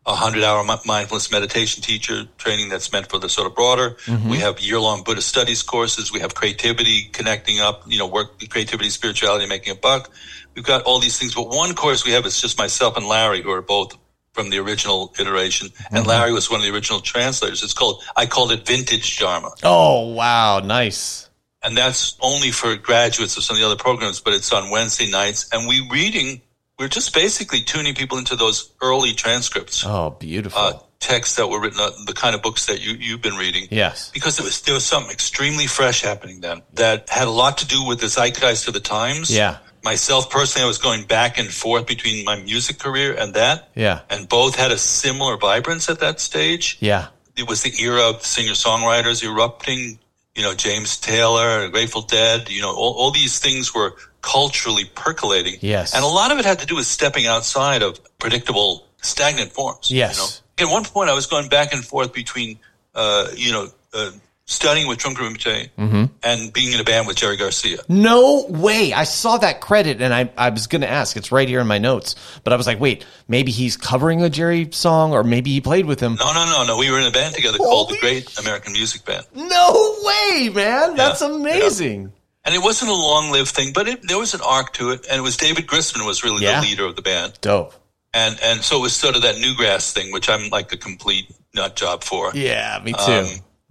a hundred hour mindfulness meditation teacher training that's meant for the sort of broader. Mm-hmm. We have year long Buddhist studies courses. We have creativity, connecting up, you know, work, creativity, spirituality, making a buck. We've got all these things, but one course we have is just myself and Larry, who are both from the original iteration. And mm-hmm. Larry was one of the original translators. It's called, I called it vintage Dharma. Oh, wow. Nice. And that's only for graduates of some of the other programs, but it's on Wednesday nights. And we reading, we're just basically tuning people into those early transcripts, Oh, beautiful. uh, texts that were written, uh, the kind of books that you, you've been reading. yes. Because there was, there was something extremely fresh happening then that had a lot to do with the zeitgeist of the times. Yeah. Myself personally, I was going back and forth between my music career and that. Yeah. And both had a similar vibrance at that stage Yeah. it was the era of singer songwriters erupting. You know, James Taylor, Grateful Dead. You know, all, all these things were culturally percolating. Yes. and a lot of it had to do with stepping outside of predictable, stagnant forms. Yes. You know? At one point, I was going back and forth between, uh, you know, uh, studying with Trungpa Rinpoche Mm-hmm. and being in a band with Jerry Garcia. No way. I saw that credit and I, I was going to ask. It's right here in my notes. But I was like, wait, maybe he's covering a Jerry song or maybe he played with him. No, no, no, no. We were in a band together called the Great American Music Band. No way, man. That's Yeah. amazing. And it wasn't a long-lived thing, but it, there was an arc to it. And it was David Grisman was really Yeah. the leader of the band. Dope. and and so it was sort of that newgrass thing, which I'm like a complete nut job for. Yeah, me too. Um,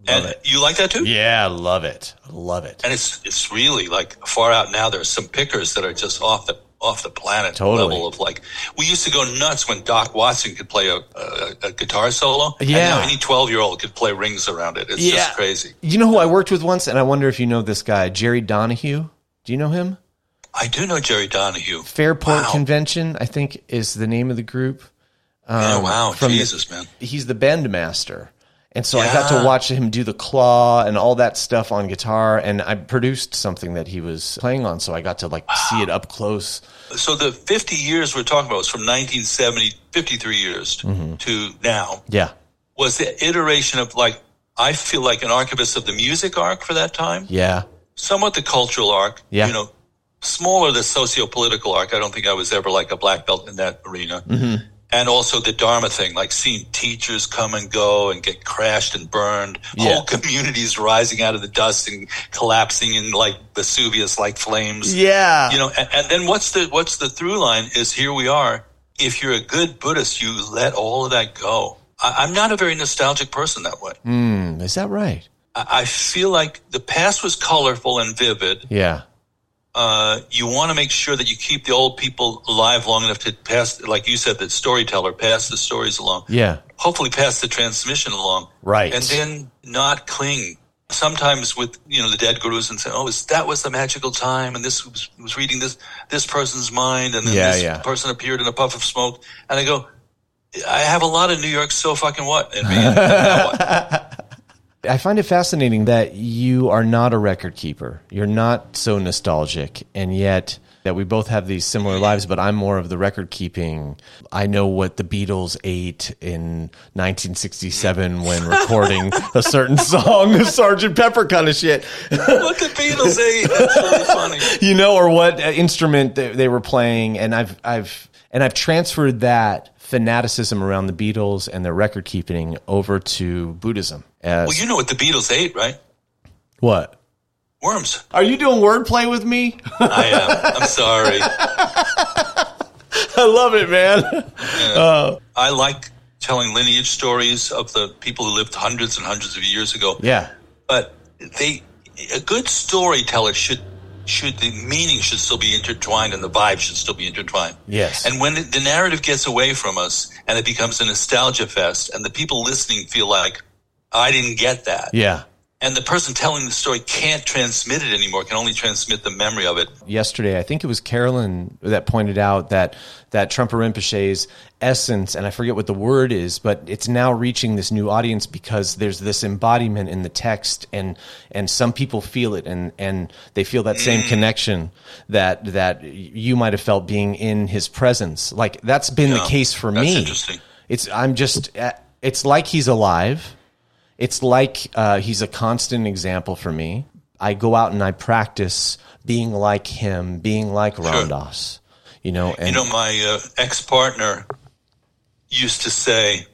and it. you like that too? yeah, love it. Love it. And it's it's really like far out now. There's some pickers that are just off the off the planet Totally. level of like we used to go nuts when Doc Watson could play a, a, a guitar solo. And Yeah. now any twelve year old could play rings around it. It's Yeah. just crazy. You know who I worked with once, and I wonder if you know this guy, Jerry Donahue. Do you know him? I do know Jerry Donahue. Fairport Wow. Convention, I think, is the name of the group. yeah, wow, um, from the- Jesus, man. He's the bend master. And so I got to watch him do the claw and all that stuff on guitar. And I produced something that he was playing on. So I got to like see it up close. So the 50 years we're talking about was from 1970, 53 years Mm-hmm. to now. Yeah. was the iteration of like I feel like an archivist of the music arc for that time, Yeah. somewhat the cultural arc. Yeah. You know, smaller the socio-political arc. I don't think I was ever like a black belt in that arena. Mm-hmm. And also the Dharma thing, like seeing teachers come and go and get crashed and burned, Yeah. whole communities rising out of the dust and collapsing in like Vesuvius like flames. Yeah. You know, and, and then what's the what's the through line is here we are. If you're a good Buddhist, you let all of that go. I, I'm not a very nostalgic person that way. Mm, is that right? I, I feel like the past was colorful and vivid. Yeah. Uh, you want to make sure that you keep the old people alive long enough to pass, like you said, the storyteller, pass the stories along. Yeah. Hopefully, pass the transmission along. Right. And then not cling. Sometimes with you know the dead gurus and say, "Oh, is- that was the magical time," and this was, was reading this this person's mind, and then Yeah, this yeah. person appeared in a puff of smoke, and I go, "I have a lot of New York so fucking what in me." and now what? I find it fascinating that you are not a record keeper. You're not so nostalgic, and yet that we both have these similar lives. But I'm more of the record keeping. I know what the Beatles ate in 1967 when recording a certain song, the Sergeant Pepper kind of shit. what the Beatles ate? That's really funny. you know, or what uh, instrument they, they were playing, and I've I've and I've transferred that fanaticism around the Beatles and their record keeping over to Buddhism. As, Well, you know what the Beatles ate, right? what? Worms. Are you doing wordplay with me? I am. I'm sorry. I love it, man. Uh, I like telling lineage stories of the people who lived hundreds and hundreds of years ago. Yeah. but they a good storyteller should should the meaning should still be intertwined and the vibe should still be intertwined. Yes. And when the narrative gets away from us and it becomes a nostalgia fest and the people listening feel like I didn't get that. Yeah. And the person telling the story can't transmit it anymore, can only transmit the memory of it. Yesterday, I think it was Carolyn that pointed out that that Trungpa Rinpoche's essence, and I forget what the word is, but it's now reaching this new audience because there's this embodiment in the text, and and some people feel it, and and they feel that same mm. connection that that you might have felt being in his presence. Like that's been the case for that's me. interesting. It's I'm just it's like he's alive. It's like uh, he's a constant example for me. I go out and I practice being like him, being like Ram Dass. You know, and You know, my uh, ex partner used to say,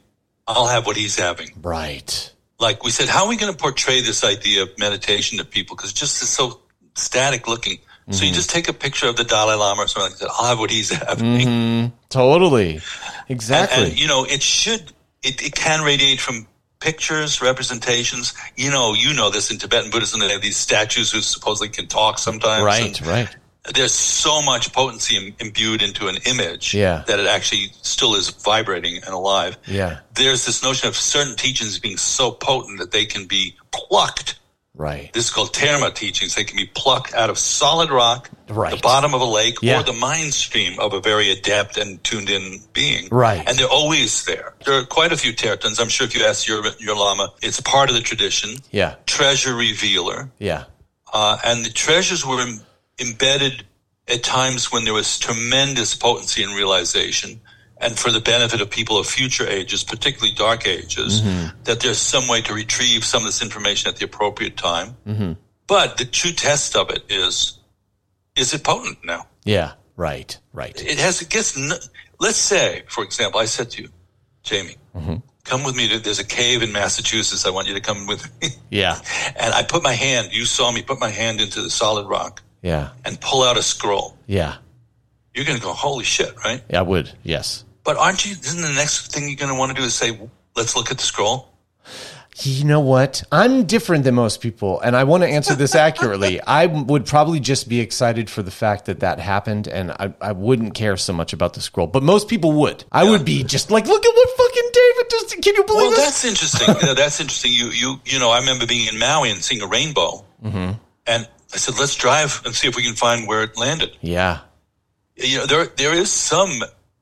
I'll have what he's having. Right. Like we said, how are we going to portray this idea of meditation to people? Because just is so static looking. So you just take a picture of the Dalai Lama or something like that. I'll have what he's having. Totally. And, Exactly. and, you know, it should, it, it can radiate from pictures, representations. You know, you know this in Tibetan Buddhism. They have these statues who supposedly can talk sometimes. right. Right. There's so much potency im- imbued into an image Yeah. that it actually still is vibrating and alive. Yeah. There's this notion of certain teachings being so potent that they can be plucked. Right. This is called terma teachings. They can be plucked out of solid rock, Right. the bottom of a lake, Yeah. or the mind stream of a very adept and tuned in being. Right. And they're always there. There are quite a few tertons. I'm sure if you ask your, your lama, it's part of the tradition. Yeah. Treasure revealer. Yeah. Uh, and the treasures were Im- embedded at times when there was tremendous potency and realization. And for the benefit of people of future ages, particularly dark ages, mm-hmm. that there's some way to retrieve some of this information at the appropriate time. Mm-hmm. But the true test of it is, is it potent now? Yeah. Right. Right. It has, it gets, n- let's say, for example, I said to you, Jamie, mm-hmm. come with me to, there's a cave in Massachusetts. I want you to come with me. Yeah. and I put my hand, you saw me put my hand into the solid rock Yeah. and pull out a scroll. Yeah. You're going to go, holy shit, right? I would. Yes. But aren't you, isn't the next thing you're going to want to do is say, let's look at the scroll? You know what? I'm different than most people, and I want to answer this accurately. I would probably just be excited for the fact that that happened, and I, I wouldn't care so much about the scroll. But most people would. I would be just like, look at what fucking David just. Can you believe Well, this? that's interesting. you know, that's interesting. You, you, you know, I remember being in Maui and seeing a rainbow. Mm-hmm. And I said, let's drive and see if we can find where it landed. Yeah. You know, there, there is some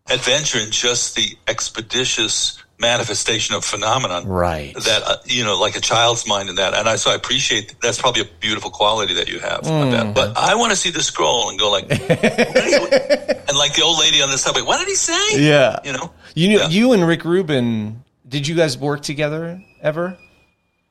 adventure in just the expeditious manifestation of phenomenon. Right. that uh, you know like a child's mind in that and i so i appreciate that's probably a beautiful quality that you have Mm. that but i want to see the scroll and go like what did he- and like the old lady on the subway what did he say Yeah. you know You know, Yeah. you and Rick Rubin. Did you guys work together ever?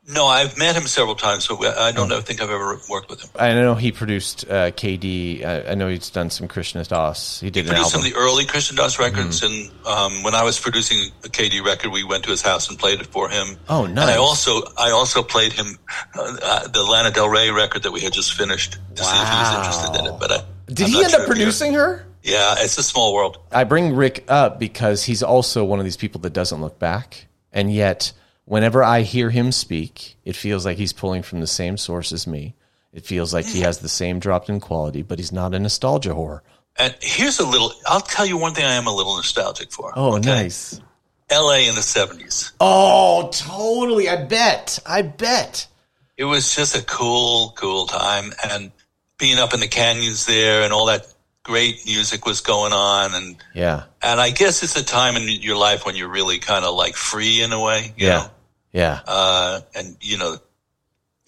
No i've met him several times but i don't know, think i've ever worked with him I know he produced uh, KD. I, I know he's done some Krishna Das. He did an produced some album. of the early Krishna Das records, Mm-hmm. and um, when I was producing a KD record, we went to his house and played it for him. Oh, nice! And I also I also played him uh, uh, the Lana Del Rey record that we had just finished to see if he was interested in it. But I, Did I'm he end sure up he- producing her? Yeah, it's a small world. I bring Rick up because he's also one of these people that doesn't look back. And yet, whenever I hear him speak, it feels like he's pulling from the same source as me. It feels like he has the same dropped in quality, but he's not a nostalgia whore. And here's a little. I'll tell you one thing. I am a little nostalgic for. Oh, okay? nice. L.A. in the '70s. Oh, totally. I bet. I bet. It was just a cool, cool time, and being up in the canyons there, and all that great music was going on, and Yeah. and I guess it's a time in your life when you're really kind of like free in a way. You Yeah. Know? Yeah. uh, and you know,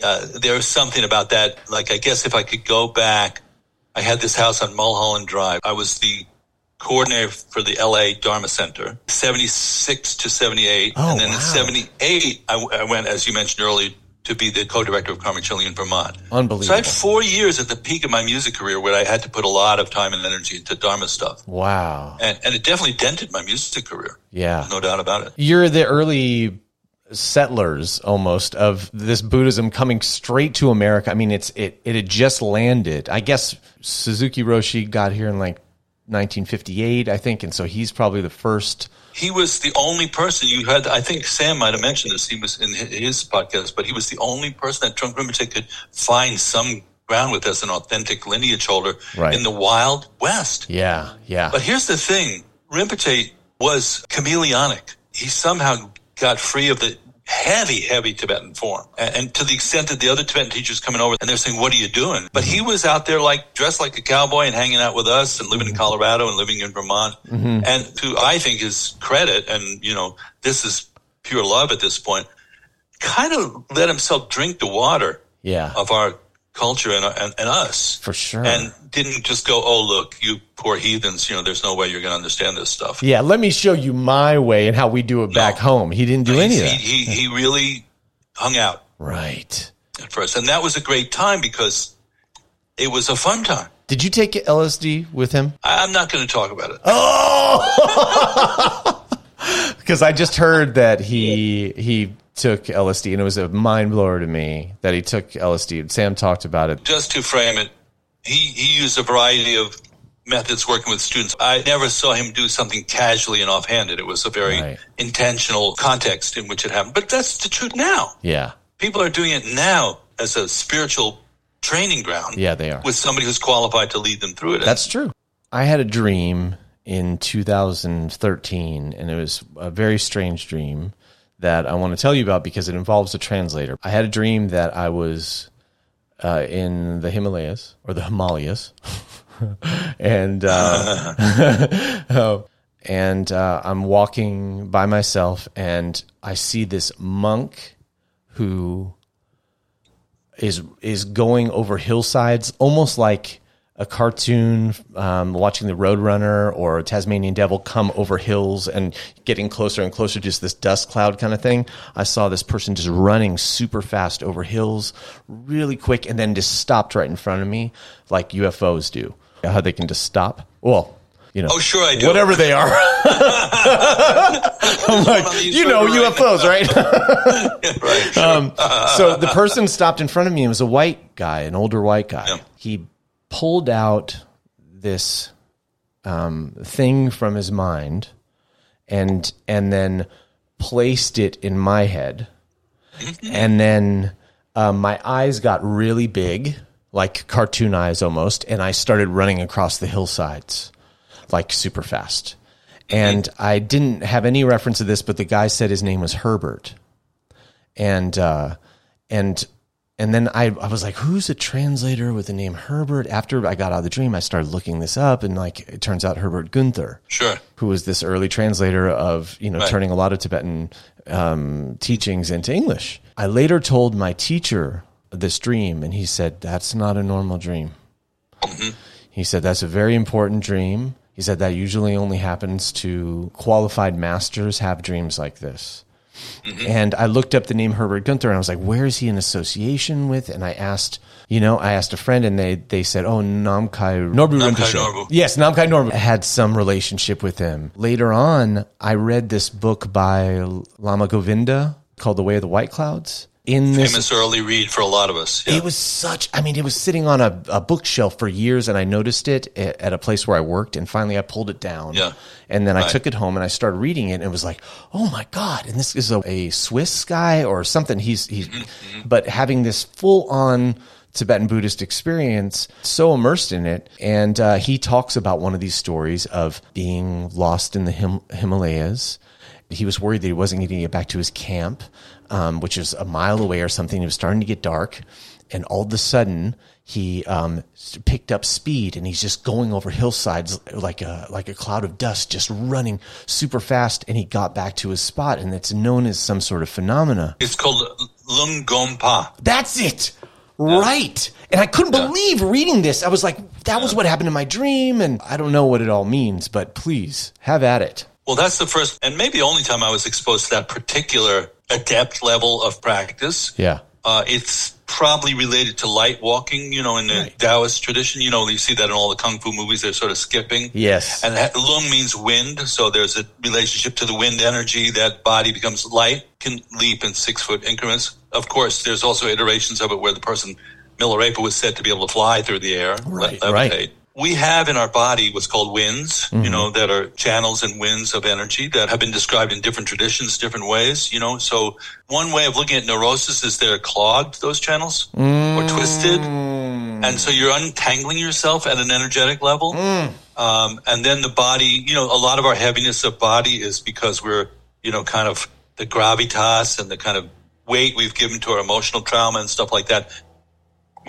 uh, there was something about that. Like, I guess if I could go back, I had this house on Mulholland Drive. I was the coordinator for the LA Dharma Center, 76 to 78. Oh, and then wow. in 78, I, I went, as you mentioned earlier, to be the co-director of Karme Choling in Vermont. Unbelievable. So I had four years at the peak of my music career where I had to put a lot of time and energy into Dharma stuff. wow. And, and it definitely dented my music career. Yeah. No doubt about it. You're the early settlers almost of this Buddhism coming straight to America. I mean, it's it it had just landed. I guess Suzuki Roshi got here in like 1958, I think, and so he's probably the first. he was the only person you had. I think Sam might have mentioned this. He was in his podcast, but he was the only person that Trungpa Rinpoche could find some ground with as an authentic lineage holder Right. in the Wild West. Yeah, yeah, But here's the thing: Rinpoche was chameleonic. He somehow got free of the heavy, heavy Tibetan form, and, and to the extent that the other Tibetan teachers coming over and they're saying, "What are you doing?" But he was out there like dressed like a cowboy and hanging out with us and living in Colorado and living in Vermont. Mm-hmm. And to I think his credit, and you know, this is pure love at this point, kind of let himself drink the water yeah, of our culture and, and, and us for sure. and didn't just go, "Oh, look, you poor heathens! You know, there's no way you're going to understand this stuff." yeah, let me show you my way and how we do it back home. He didn't do any of he, that. he he really hung out Right. at first, and that was a great time because it was a fun time. Did you take LSD with him? I'm not going to talk about it. Oh, because I just heard that he he took LSD, and it was a mind blower to me that he took LSD. Sam talked about it. Just to frame it, he, he used a variety of methods working with students. I never saw him do something casually and offhanded. It was a very Right. intentional context in which it happened. But that's the truth now. Yeah, People are doing it now as a spiritual training ground. yeah, they are. With somebody who's qualified to lead them through it. That's true. I had a dream in 2013, and it was a very strange dream that I want to tell you about because it involves a translator. I had a dream that I was uh, in the Himalayas or the Himalayas, and uh, oh, and uh, I'm walking by myself, and I see this monk who is is going over hillsides, almost like a cartoon, um, watching the Roadrunner or Tasmanian Devil come over hills and getting closer and closer, just this dust cloud kind of thing. I saw this person just running super fast over hills, really quick, and then just stopped right in front of me, like UFOs do. How they can just stop. Well, you know, Oh, sure I do. whatever they are. I'm like, you know. UFOs, right? right. Um, so the person stopped in front of me. It was a white guy, an older white guy. Yeah. He pulled out this um, thing from his mind, and and then placed it in my head, and then um, my eyes got really big, like cartoon eyes almost, and I started running across the hillsides, like super fast. And I didn't have any reference to this, but the guy said his name was Herbert. And uh, and and then I, I was like, who's a translator with the name Herbert? After I got out of the dream, I started looking this up, and like it turns out Herbert Guenther, Sure. who was this early translator of you know Right. turning a lot of Tibetan um, teachings into English. I later told my teacher this dream, and he said that's not a normal dream. He said that's a very important dream. He said that usually only happens to qualified masters have dreams like this. Mm-hmm. And I looked up the name Herbert Guenther and I was like, where is he in association with? And I asked, you know, I asked a friend and they, they said, oh, Namkhai Norbu Rinpoche. Norbu. Yes, Namkhai Norbu had some relationship with him. Later on, I read this book by Lama Govinda called The Way of the White Clouds. In this Famous early read for a lot of us. Yeah. it was such, I mean, it was sitting on a, a bookshelf for years and I noticed it at, at a place where I worked and finally I pulled it down. Yeah. And then I took it home and I started reading it and it was like, oh my God. And this is a, a Swiss guy or something. He's, he's, Mm-hmm, but having this full on Tibetan Buddhist experience, so immersed in it. And uh, he talks about one of these stories of being lost in the Him- Himalayas. He was worried that he wasn't going to get back to his camp, um, which is a mile away or something. It was starting to get dark. And all of a sudden, he um, picked up speed and he's just going over hillsides like a like a cloud of dust, just running super fast. And he got back to his spot, and it's known as some sort of phenomena. It's called Lung Gompa. That's it. Right. And I couldn't believe reading this. I was like, that was what happened in my dream. And I don't know what it all means, but please have at it. Well, that's the first and maybe only time I was exposed to that particular adept level of practice. Yeah. Uh, it's probably related to light walking, you know, in the Right. Taoist tradition. You know, you see that in all the kung fu movies. They're sort of skipping. Yes. And that- lung means wind, so there's a relationship to the wind energy. That body becomes light, can leap in six foot increments. Of course, there's also iterations of it where the person, Milarepa, was said to be able to fly through the air, Right, levitate. right. We have in our body what's called winds, Mm-hmm. you know, that are channels and winds of energy that have been described in different traditions, different ways, you know. So one way of looking at neurosis is they're clogged, those channels, or twisted. And so you're untangling yourself at an energetic level. Um, and then the body, you know, a lot of our heaviness of body is because we're, you know, kind of the gravitas and the kind of weight we've given to our emotional trauma and stuff like that.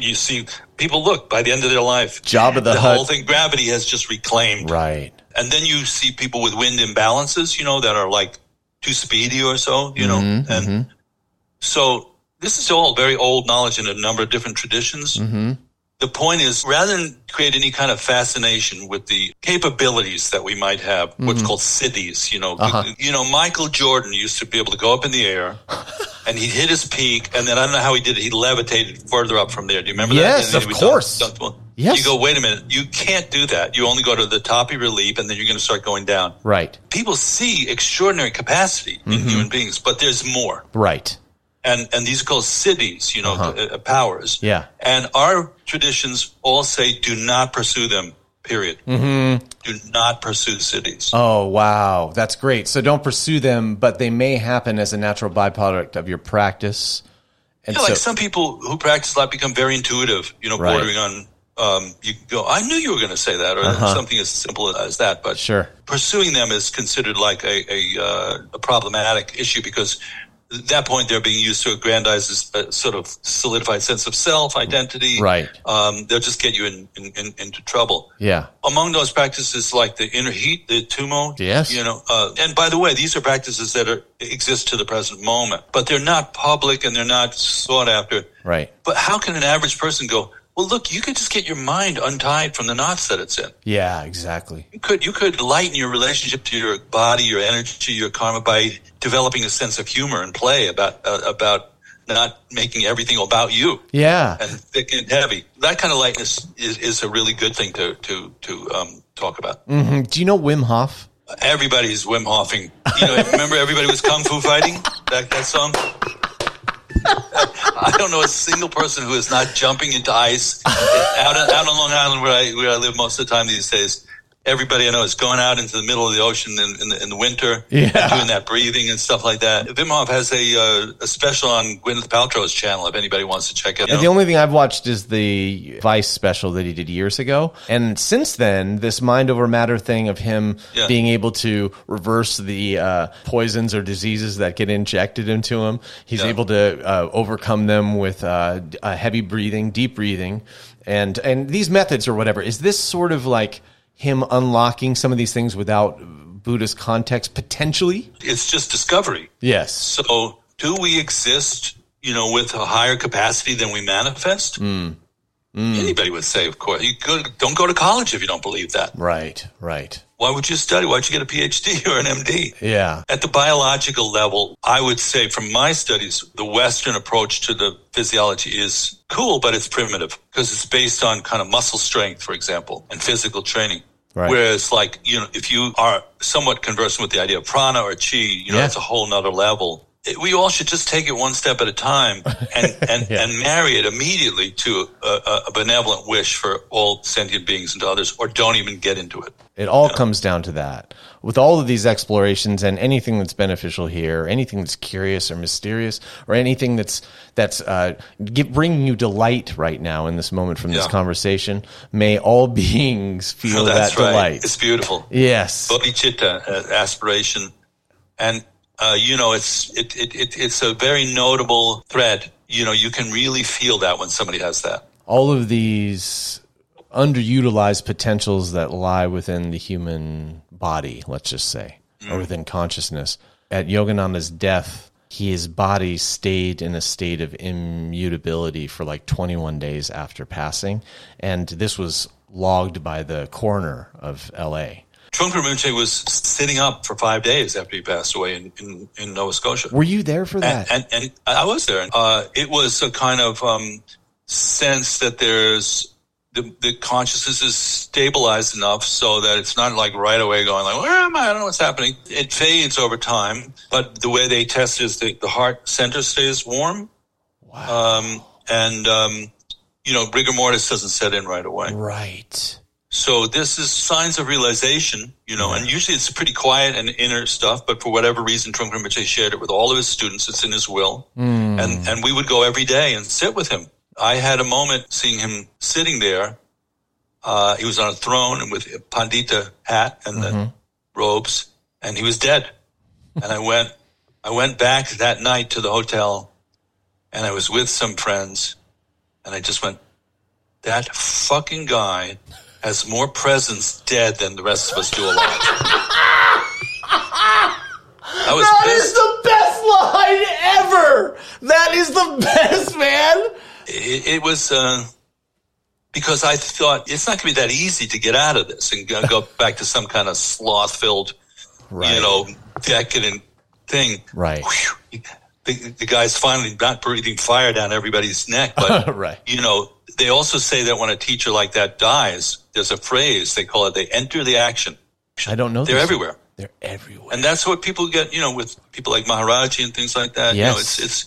You see, people look by the end of their life. Job of the the Hutt. whole thing, gravity has just reclaimed. Right. And then you see people with wind imbalances, you know, that are like too speedy or so, you know, Mm-hmm, and so this is all very old knowledge in a number of different traditions. Mm-hmm. The point is, rather than create any kind of fascination with the capabilities that we might have, what's called siddhis, you know, Mm-hmm. Uh-huh. you know, Michael Jordan used to be able to go up in the air and he'd hit his peak, and then I don't know how he did it. He levitated further up from there. Do you remember Yes, that? And of course. dunk- dunk- Yes. You go, wait a minute, you can't do that. You only go to the top of your leap and then you're going to start going down. Right. People see extraordinary capacity in Mm-hmm. human beings, but there's more. Right. And, and these are called siddhis, you know, uh, powers. Yeah. And our traditions all say do not pursue them, period. Mm-hmm. Do not pursue siddhis. Oh, wow. That's great. So don't pursue them, but they may happen as a natural byproduct of your practice. And Yeah, so, like some people who practice a lot become very intuitive, you know, Right. bordering on. Um, you go, I knew you were going to say that, or something as simple as that. But Uh-huh. Sure. pursuing them is considered like a a, uh, a problematic issue because at that point they're being used to aggrandize this uh, sort of solidified sense of self identity. Right. Um, they'll just get you in, in, in, into trouble yeah. among those practices like the inner heat, the tumo. Yes. You know, uh, and by the way, these are practices that are, exist to the present moment, but they're not public and they're not sought after. Right. But how can an average person go, well, look, you could just get your mind untied from the knots that it's in. Yeah, exactly. You could, you could lighten your relationship to your body, your energy, your karma by developing a sense of humor and play about, uh, about not making everything about you Yeah. and thick and heavy. That kind of lightness is, is a really good thing to, to, to, um, talk about. Mhm. Do you know Wim Hof? Everybody's Wim Hofing. You know, remember everybody was kung fu fighting that that song. I don't know a single person who is not jumping into ice out out on Long Island where I where I live most of the time these days. Everybody I know is going out into the middle of the ocean in, in, the, in the winter Yeah. and doing that breathing and stuff like that. Wim Hof has a uh, a special on Gwyneth Paltrow's channel if anybody wants to check it out. The only thing I've watched is the Vice special that he did years ago. And since then, this mind over matter thing of him Yeah. being able to reverse the uh, poisons or diseases that get injected into him, he's Yeah. able to uh, overcome them with uh, uh, heavy breathing, deep breathing, and and these methods or whatever. Is this sort of like him unlocking some of these things without Buddhist context potentially? it's just discovery. Yes. So, do we exist, you know, with a higher capacity than we manifest? Hmm. Anybody would say, of course. You go, don't go to college if you don't believe that. Right. Right. Why would you study? Why'd you get a PhD or an MD? Yeah. At the biological level, I would say from my studies, the Western approach to the physiology is cool, but it's primitive because it's based on kind of muscle strength, for example, and physical training. Right. Whereas, like, you know, if you are somewhat conversant with the idea of prana or chi, you know, Yeah. that's a whole nother level. We all should just take it one step at a time and, and, Yeah. and marry it immediately to a, a, benevolent wish for all sentient beings and to others, or don't even get into it. It all comes down to that. With all of these explorations and anything that's beneficial here, anything that's curious or mysterious, or anything that's that's uh, give, bringing you delight right now in this moment from this conversation, may all beings feel that right. delight. It's beautiful. yes. bodhicitta uh, aspiration and uh, you know it's it, it, it it's a very notable thread you know you can really feel that when somebody has that all of these underutilized potentials that lie within the human body, let's just say, or within consciousness. At Yogananda's death, his body stayed in a state of immutability for like 21 days after passing. And this was logged by the coroner of LA. Trungpa Rinpoche was sitting up for five days after he passed away in, in, in Nova Scotia. Were you there for that? And, and, and I was there. Uh, it was a kind of um, sense that there's the, the consciousness is stabilized enough so that it's not like right away going like, where am I? I don't know what's happening. It fades over time, but the way they test is the, the heart center stays warm. Wow. Um, and, um, you know, rigor mortis doesn't set in right away. right. So this is signs of realization, you know, and usually it's pretty quiet and inner stuff, but for whatever reason, Trungpa Rinpoche shared it with all of his students. It's in his will. And, and we would go every day and sit with him. I had a moment seeing him sitting there. Uh, he was on a throne and with a pandita hat and the robes and he was dead. and I went, I went back that night to the hotel and I was with some friends and I just went, that fucking guy has more presence dead than the rest of us do alive. I was That is pissed. the best line ever. That is the best, man. It, it was uh, because I thought it's not going to be that easy to get out of this and go, go back to some kind of sloth-filled, Right. you know, decadent thing. Right. Whew. The, the guy's finally not breathing fire down everybody's neck, but right. you know they also say that when a teacher like that dies, there's a phrase they call it. They enter the action. I don't know. They're this. everywhere. They're everywhere. and that's what people get, you know, with people like Maharaji and things like that. You know, Yes. it's it's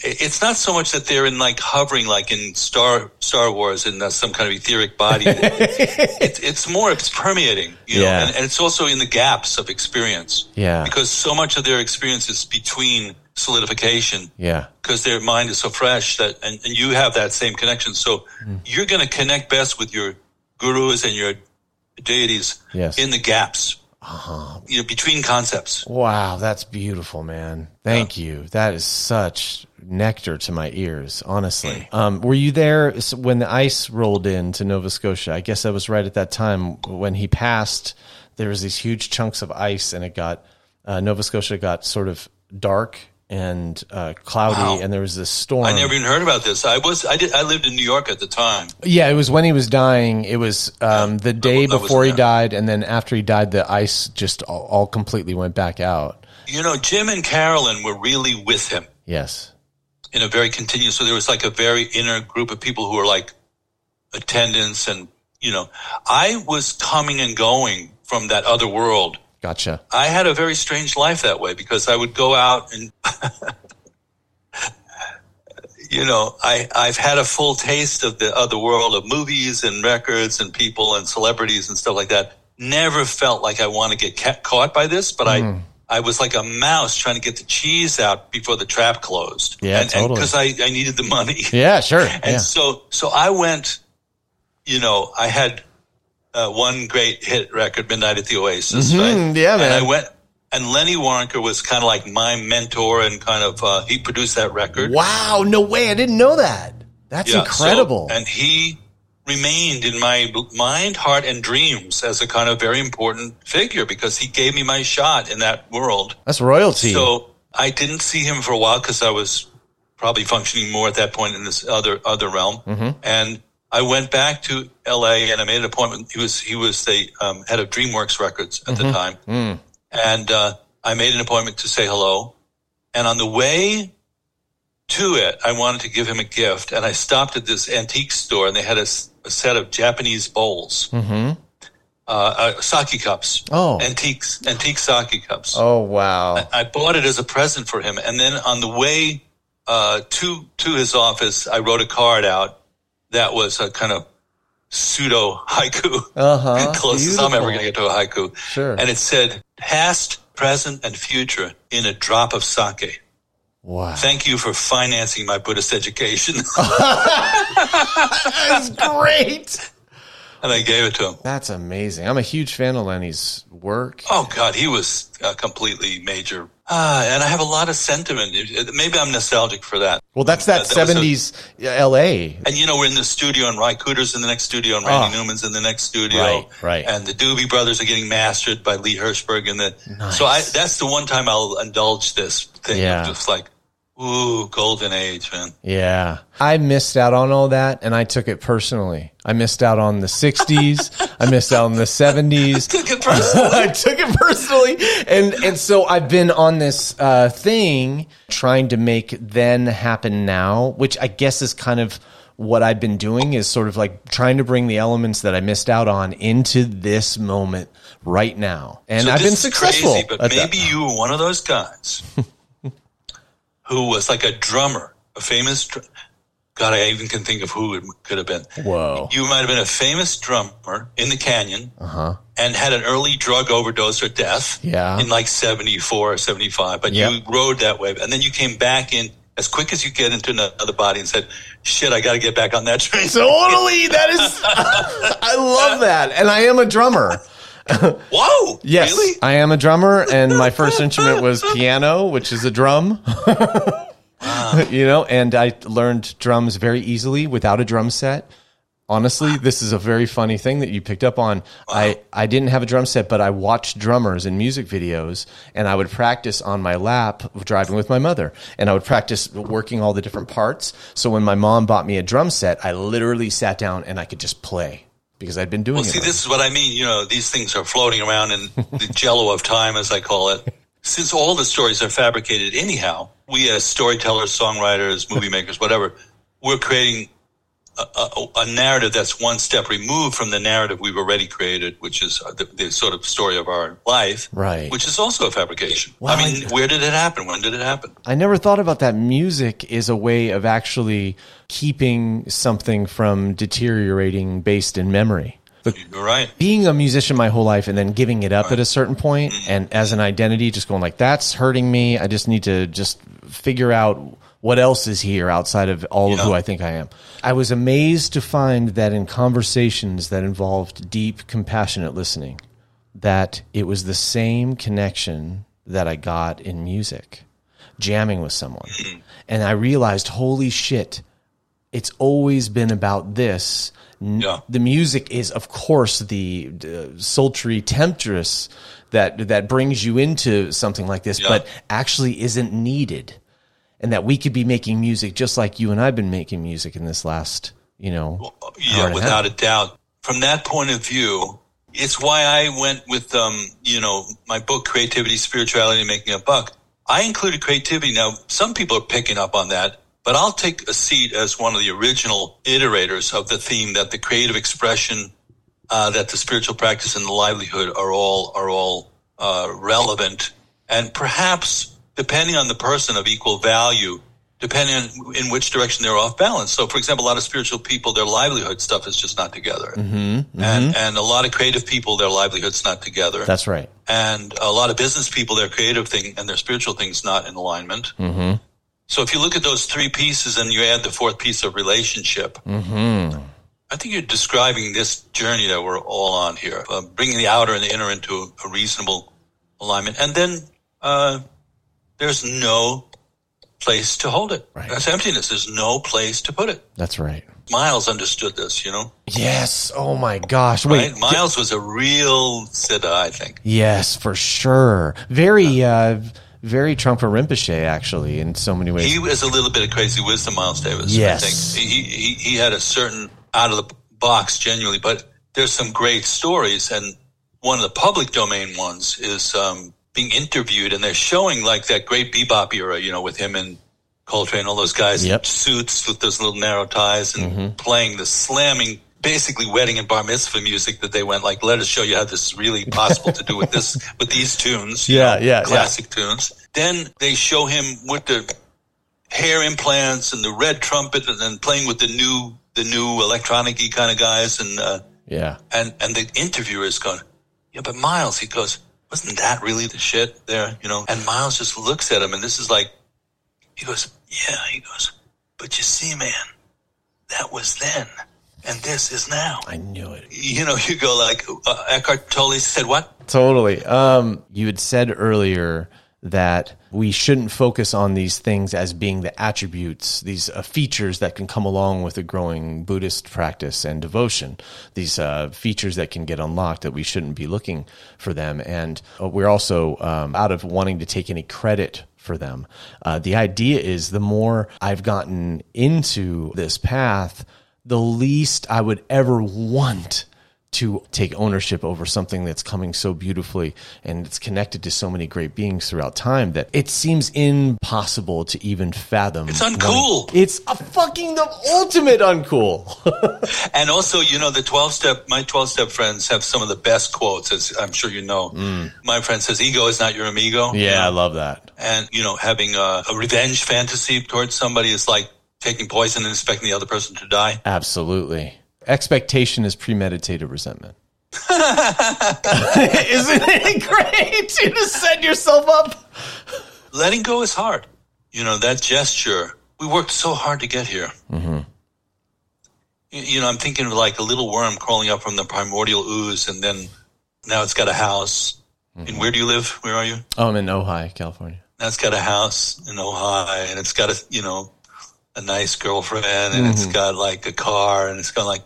it's not so much that they're in like hovering like in Star Star Wars in uh, some kind of etheric body. it's it's more it's permeating, you know, Yeah. and, and it's also in the gaps of experience. Yeah. because so much of their experience is between solidification yeah. because their mind is so fresh that and, and you have that same connection so Hmm. you're going to connect best with your gurus and your deities Yes. in the gaps Uh-huh. you know between concepts Wow, that's beautiful, man. Thank you. That is such nectar to my ears, honestly. Um, were you there when the ice rolled in to Nova Scotia? I guess I was right at that time when he passed. There was these huge chunks of ice, and it got uh, Nova Scotia got sort of dark and uh, cloudy, Wow. and there was this storm. i never even heard about this i was i did i lived in new york at the time Yeah, it was when he was dying. It was um, the day I wasn't before he died, and then after he died, the ice just all, all completely went back out. you know jim and carolyn were really with him Yes. in a very continuous so there was like a very inner group of people who were like attendants and you know i was coming and going from that other world Gotcha. I had a very strange life that way because I would go out and, you know, I, I've had a full taste of the other world of movies and records and people and celebrities and stuff like that. Never felt like I want to get ca- caught by this, but I, hmm. I was like a mouse trying to get the cheese out before the trap closed. Yeah, and, totally. Because I, I needed the money. Yeah, sure. And yeah. so, so I went, you know, I had uh, one great hit record, Midnight at the Oasis, right? Mhm, yeah, And man. I went, and Lenny Waronker was kind of like my mentor and kind of, uh, he produced that record. Wow, no way. I didn't know that. That's Yeah, so- incredible. and he remained in my mind, heart, and dreams as a kind of very important figure because he gave me my shot in that world. That's royalty. So I didn't see him for a while because I was probably functioning more at that point in this other other realm. Mm-hmm. And I went back to L.A. and I made an appointment. He was he was the um, head of DreamWorks Records at Mm-hmm. the time, Mm. and uh, I made an appointment to say hello. And on the way to it, I wanted to give him a gift, and I stopped at this antique store, and they had a set of Japanese bowls, uh, uh, sake cups, Mm-hmm. Oh. antiques, antique sake cups. oh, wow. I bought it as a present for him, and then on the way uh, to to his office, I wrote a card out that was a kind of pseudo haiku, Uh-huh. closest I'm ever going to get to a haiku. Sure. And it said, "Past, present, and future in a drop of sake." Wow. Thank you for financing my Buddhist education, That's great. and I gave it to him. That's amazing. I'm a huge fan of Lenny's work. Oh God, he was uh, completely major. Ah, and I have a lot of sentiment. Maybe I'm nostalgic for that. Well, that's that, That- that was a- 70s LA. And you know, we're in the studio, and Ry Cooder's in the next studio, and Randy Oh. Newman's in the next studio, Right, right. And the Doobie Brothers are getting mastered by Lee Hirschberg, and the so I that's the one time I'll indulge this thing, Yeah. of just like, ooh, golden age, man. Yeah. I missed out on all that and I took it personally. I missed out on the 60s. I missed out on the 70s. I Took it personally. I took it personally, and and so I've been on this uh, thing trying to make then happen now, which I guess is kind of what I've been doing is sort of like trying to bring the elements that I missed out on into this moment right now, and So I've been successful. Crazy, but at that. maybe you were one of those guys who was like a drummer, a famous. Dr- God, I even can think of who it could have been. Whoa. You might have been a famous drummer in the canyon and had an early drug overdose or death Uh-huh. Yeah. in like 74 or 75, but Yep. you rode that wave. And then you came back in as quick as you get into another body and said, shit, I got to get back on that train. Totally, that is. I love that, and I am a drummer. Whoa. Yes, Really? I am a drummer, and my first instrument was piano, which is a drum. you know, and I learned drums very easily without a drum set. Honestly, this is a very funny thing that you picked up on. I, I didn't have a drum set, but I watched drummers in music videos and I would practice on my lap driving with my mother. And I would practice working all the different parts. So when my mom bought me a drum set, I literally sat down and I could just play because I'd been doing Well, it. see, this is what I mean. You know, these things are floating around in the jello of time, as I call it. Since all the stories are fabricated anyhow, we as storytellers, songwriters, movie makers, whatever, we're creating a, a narrative that's one step removed from the narrative we've already created, which is uh, the, the sort of story of our life, Right. Which is also a fabrication. Well, I mean, I- where did it happen? When did it happen? I never thought about that. Music is a way of actually keeping something from deteriorating based in memory. You're right. being a musician my whole life and then giving it up at a certain point mm-hmm. and as an identity just going like that's hurting me i just need to just figure out what else is here outside of all of who i think i am i was amazed to find that in conversations that involved deep compassionate listening that it was the same connection that i got in music jamming with someone and i realized holy shit it's always been about this. N- Yeah. The music is, of course, the uh, sultry temptress that that brings you into something like this, Yeah. but actually isn't needed, and that we could be making music just like you and I've been making music in this last, you know, hour Yeah, a without a doubt. From that point of view, it's why I went with, um, you know, my book, Creativity, Spirituality, and Making a Buck. I included creativity. Now, some people are picking up on that, but I'll take a seat as one of the original iterators of the theme that the creative expression, uh, that the spiritual practice and the livelihood are all, are all, uh, relevant and perhaps depending on the person of equal value, depending on in which direction they're off balance. So, for example, a lot of spiritual people, their livelihood stuff is just not together. Mm-hmm, And, and a lot of creative people, their livelihood's not together. That's right. and a lot of business people, their creative thing and their spiritual thing's not in alignment. Mm-hmm. So if you look at those three pieces and you add the fourth piece of relationship, I think you're describing this journey that we're all on here, uh, bringing the outer and the inner into a, a reasonable alignment. And then uh, there's no place to hold it. Right. That's emptiness. There's no place to put it. That's right. Miles understood this, you know, Yes. Oh my gosh. Wait. right? Miles was a real siddha, I think. Yes, for sure. Very, uh, very Trungpa Rinpoche, actually, in so many ways. He was a little bit of crazy wisdom, Miles Davis. Yes. I think he, he he had a certain out of the box genuinely, but there's some great stories, and one of the public domain ones is um, being interviewed, and they're showing like that great bebop era, you know, with him and Coltrane, all those guys Yep. in suits with those little narrow ties, and playing the slamming. Basically, wedding and bar mitzvah music that they went like, let us show you how this is really possible to do with this with these tunes. Yeah, know, yeah, yeah. classic tunes. Then they show him with the hair implants and the red trumpet and then playing with the new the new electronic kind of guys and uh, yeah. and and the interviewer is going yeah but miles he goes wasn't that really the shit there you know and miles just looks at him and this is like he goes yeah he goes but you see man that was then and this is now I knew it. you know you go like uh, eckhart tolle said what Totally. Um, you had said earlier that we shouldn't focus on these things as being the attributes, these uh, features that can come along with a growing Buddhist practice and devotion, these uh, features that can get unlocked that we shouldn't be looking for them. And uh, we're also um, out of wanting to take any credit for them. Uh, the idea is the more I've gotten into this path, the least I would ever want to take ownership over something that's coming so beautifully and it's connected to so many great beings throughout time that it seems impossible to even fathom. It's uncool. It's a fucking the ultimate uncool. And also, you know, the 12 step, my 12 step friends have some of the best quotes, as I'm sure you know. My friend says, ego is not your amigo. Mm. yeah, I love that. And, you know, having a, a revenge fantasy towards somebody is like taking poison and expecting the other person to die. Absolutely. Expectation is premeditated resentment. Isn't it great? You just set yourself up. Letting go is hard. You know, that gesture, we worked so hard to get here. Mm-hmm. You, you know, I'm thinking of like a little worm crawling up from the primordial ooze and then now it's got a house. And where do you live? Where are you? Oh, I'm in Ojai, California. Now it's got a house in Ojai and it's got a, you know, a nice girlfriend and it's got like a car and it's got like,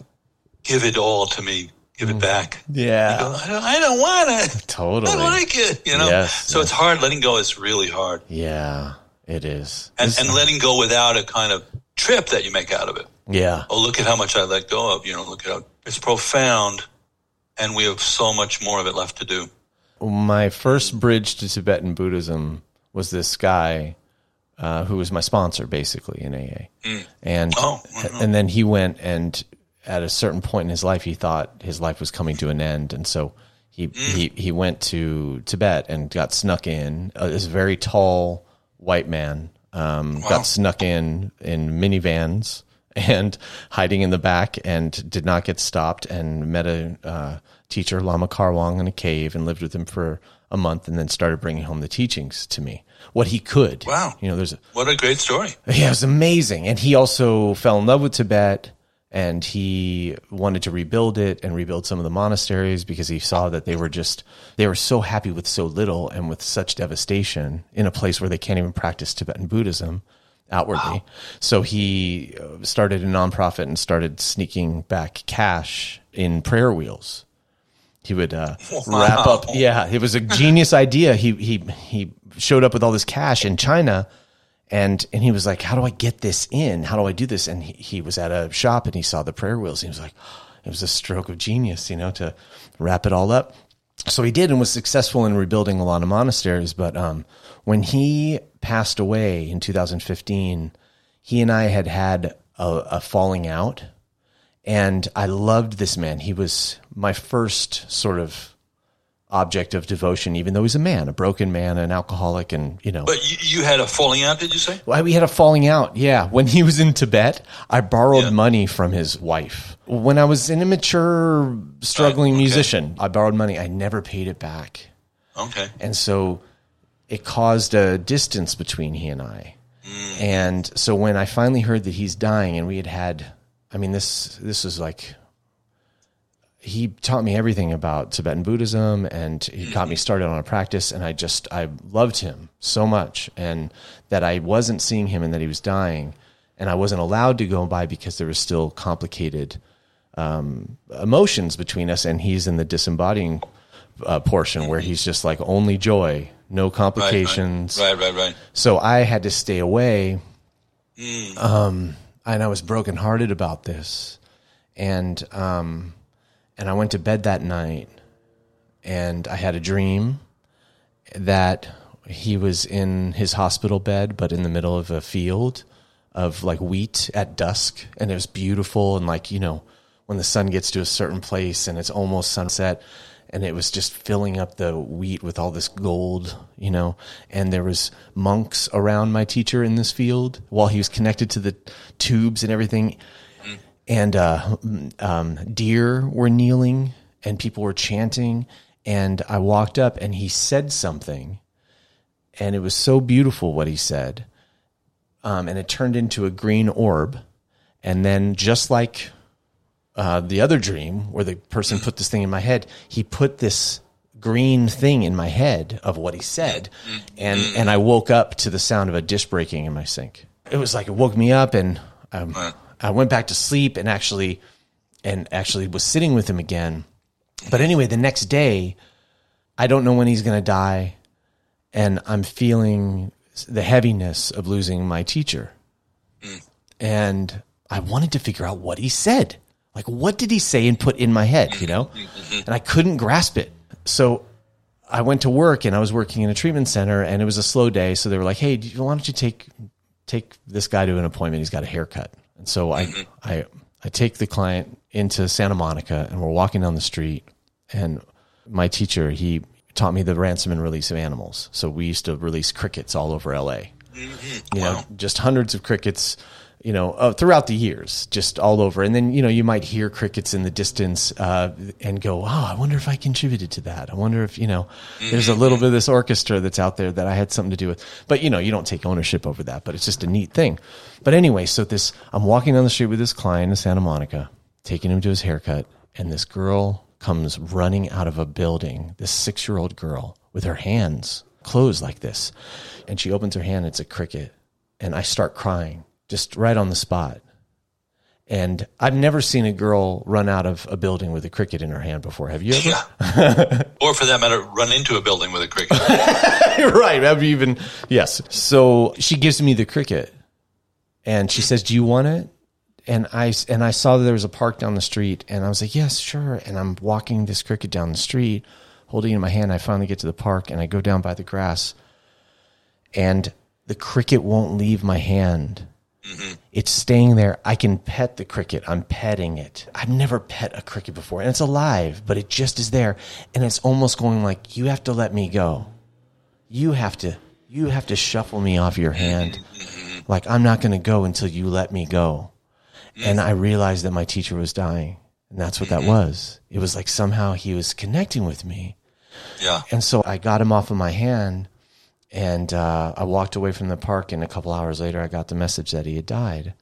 give it all to me. Give it back. Yeah. Go, I don't, I don't want it. Totally. I don't like it. You know? Yes, so yes. it's hard. Letting go is really hard. Yeah, it is. And, and letting go without a kind of trip that you make out of it. yeah. Oh, look at how much I let go of. You know, look at how it's profound. And we have so much more of it left to do. my first bridge to Tibetan Buddhism was this guy uh, who was my sponsor basically in AA, and Oh, and then he went and at a certain point in his life he thought his life was coming to an end, and so he he he went to Tibet and got snuck in. Uh, this very tall white man um, got snuck in in minivans and hiding in the back and did not get stopped and met a uh, teacher Lama Karwang in a cave and lived with him for a month and then started bringing home the teachings to me what he could Wow. you know there's a What a great story. yeah, it was amazing. And he also fell in love with Tibet and he wanted to rebuild it and rebuild some of the monasteries because he saw that they were just, they were so happy with so little and with such devastation in a place where they can't even practice Tibetan Buddhism outwardly. So he uh, started a nonprofit and started sneaking back cash in prayer wheels. He would uh, wrap up. Yeah, it was a genius idea. He he he showed up with all this cash in China, and and he was like, "How do I get this in? How do I do this?" And he, he was at a shop and he saw the prayer wheels. He was like, "It was a stroke of genius, you know, to wrap it all up." So he did and was successful in rebuilding a lot of monasteries. But um, when he passed away in 2015, he and I had had a, a falling out and I loved this man. He was my first sort of object of devotion, even though he's a man, a broken man, an alcoholic, and you know. But you, you had a falling out, did you say? Well, we had a falling out. Yeah, when he was in Tibet, I borrowed Yeah. money from his wife. When I was an immature, struggling Right, okay. musician, I borrowed money. I never paid it back, Okay. and so it caused a distance between he and I. Hmm. And so when I finally heard that he's dying, and we had had, I mean, this this was like he taught me everything about Tibetan Buddhism and he got me started on a practice and I just I loved him so much and that I wasn't seeing him and that he was dying and I wasn't allowed to go by because there was still complicated um, emotions between us and he's in the disembodying uh, portion where he's just like only joy no Right, right. complications Right, right, right. so I had to stay away. Um, and I was brokenhearted about this. And, um, and I went to bed that night and I had a dream that he was in his hospital bed, but in the middle of a field of like wheat at dusk. And it was beautiful. And like, you know, when the sun gets to a certain place and it's almost sunset and it was just filling up the wheat with all this gold, you know, and there was monks around my teacher in this field while he was connected to the tubes and everything and uh, um, deer were kneeling and people were chanting. And i walked up and he said something and it was so beautiful what he said. Um, and it turned into a green orb. And then just like uh, the other dream where the person put this thing in my head he put this green thing in my head of what he said. And and i woke up to the sound of a dish breaking in my sink. It was like it woke me up and um, i went back to sleep and actually and actually was sitting with him again but anyway the next day i don't know when he's going to die and i'm feeling the heaviness of losing my teacher and I wanted to figure out what he said. Like, what did he say and put in my head, you know? Mm-hmm. And I couldn't grasp it. So I went to work and I was working in a treatment center and it was a slow day. So they were like, hey, do you- why don't you take, take this guy to an appointment? He's got a haircut. And so I, mm-hmm. I, I take the client into Santa Monica and we're walking down the street and my teacher, he taught me the ransom and release of animals. So we used to release crickets all over LA mm-hmm. you know, just hundreds of crickets, you know, uh, throughout the years, just all over. And then, you know, you might hear crickets in the distance uh, and go, oh, I wonder if I contributed to that. I wonder if, you know, there's a little bit of this orchestra that's out there that I had something to do with. But, you know, you don't take ownership over that, but it's just a neat thing. But anyway, so this, I'm walking down the street with this client in Santa Monica, taking him to his haircut, and this girl comes running out of a building, this six year old girl with her hands closed like this. And she opens her hand, it's a cricket. And I start crying just right on the spot. And I've never seen a girl run out of a building with a cricket in her hand before. Have you ever? Yeah. or for that matter, run into a building with a cricket. right. I've even, yes. So she gives me the cricket and she says, Do you want it? And I, and I saw that there was a park down the street and I was like, Yes, sure. And I'm walking this cricket down the street, holding it in my hand. I finally get to the park and I go down by the grass and the cricket won't leave my hand. Mm-hmm. It's staying there. I can pet the cricket. I'm petting it. I've never pet a cricket before, and it's alive, but it just is there, and it's almost going like, "You have to let me go. You have to. You have to shuffle me off your mm-hmm. hand. Mm-hmm. Like I'm not going to go until you let me go." And I realized that my teacher was dying, and that's what that was. It was like somehow he was connecting with me. Yeah. And so I got him off of my hand and uh, I walked away from the park. And a couple hours later, I got the message that he had died.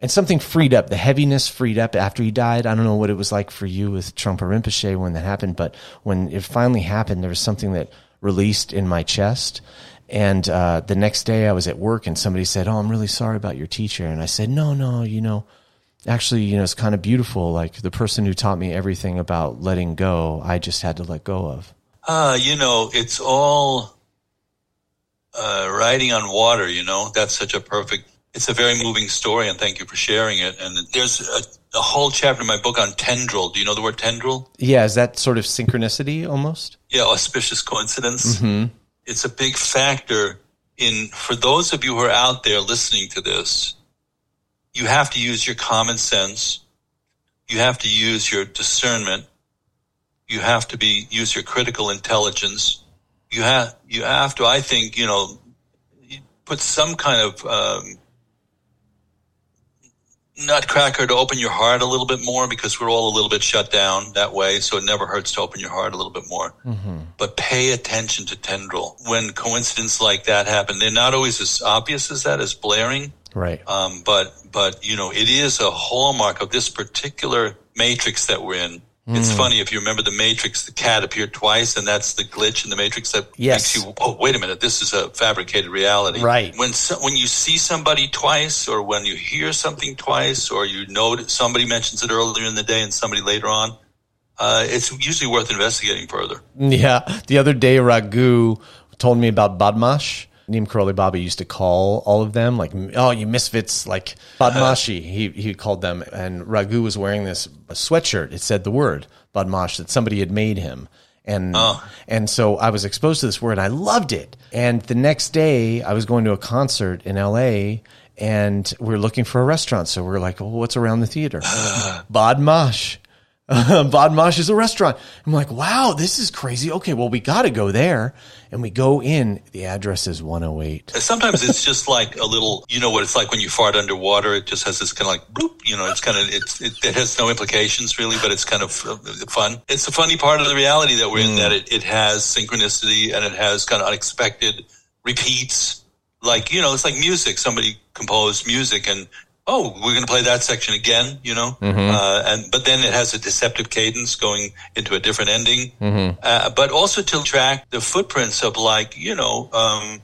And something freed up. The heaviness freed up after he died. I don't know what it was like for you with Trungpa Rinpoche when that happened, but when it finally happened, there was something that released in my chest. And uh, the next day, I was at work, and somebody said, "Oh, I'm really sorry about your teacher." And I said, "No, no, you know." Actually, you know, it's kind of beautiful. Like the person who taught me everything about letting go, I just had to let go of. Uh, you know, it's all uh, riding on water. You know, that's such a perfect. It's a very moving story, and thank you for sharing it. And there's a, a whole chapter in my book on tendrel. Do you know the word tendrel? Yeah, is that sort of synchronicity almost? Yeah, auspicious coincidence. It's a big factor in for those of you who are out there listening to this. You have to use your common sense. You have to use your discernment. You have to be use your critical intelligence. You have you have to, I think, you know, put some kind of um, nutcracker to open your heart a little bit more because we're all a little bit shut down that way. So it never hurts to open your heart a little bit more. But pay attention to tendrel. When coincidences like that happen, they're not always as obvious as that, as blaring. Right. Um, but but you know, it is a hallmark of this particular matrix that we're in. It's funny if you remember the Matrix. The cat appeared twice, and that's the glitch in the Matrix that Yes. makes you. Oh, wait a minute! This is a fabricated reality. Right. When so, when you see somebody twice, or when you hear something twice, or you know somebody mentions it earlier in the day and somebody later on, uh, it's usually worth investigating further. Yeah. The other day, Raghu told me about Badmash. Neem Karoli Baba used to call all of them like, oh, you misfits, like Badmashi. He, he called them. And Raghu was wearing this sweatshirt. It said the word Badmash that somebody had made him. And, oh. and so I was exposed to this word. And I loved it. And the next day, I was going to a concert in LA and we are looking for a restaurant. So we are like, oh, what's around the theater? Badmash. Badmash is a restaurant. I'm like, wow, this is crazy. Okay, well, we got to go there. And we go in. The address is 108. Sometimes it's just like a little, you know what it's like when you fart underwater. It just has this kind of like, bloop, you know, it's kind of, it's, it, it has no implications really, but it's kind of uh, fun. It's a funny part of the reality that we're in that it, it has synchronicity and it has kind of unexpected repeats. Like, you know, it's like music. Somebody composed music and, oh, we're going to play that section again, you know? Uh, and, but then it has a deceptive cadence going into a different ending. Uh, but also to track the footprints of like, you know, um,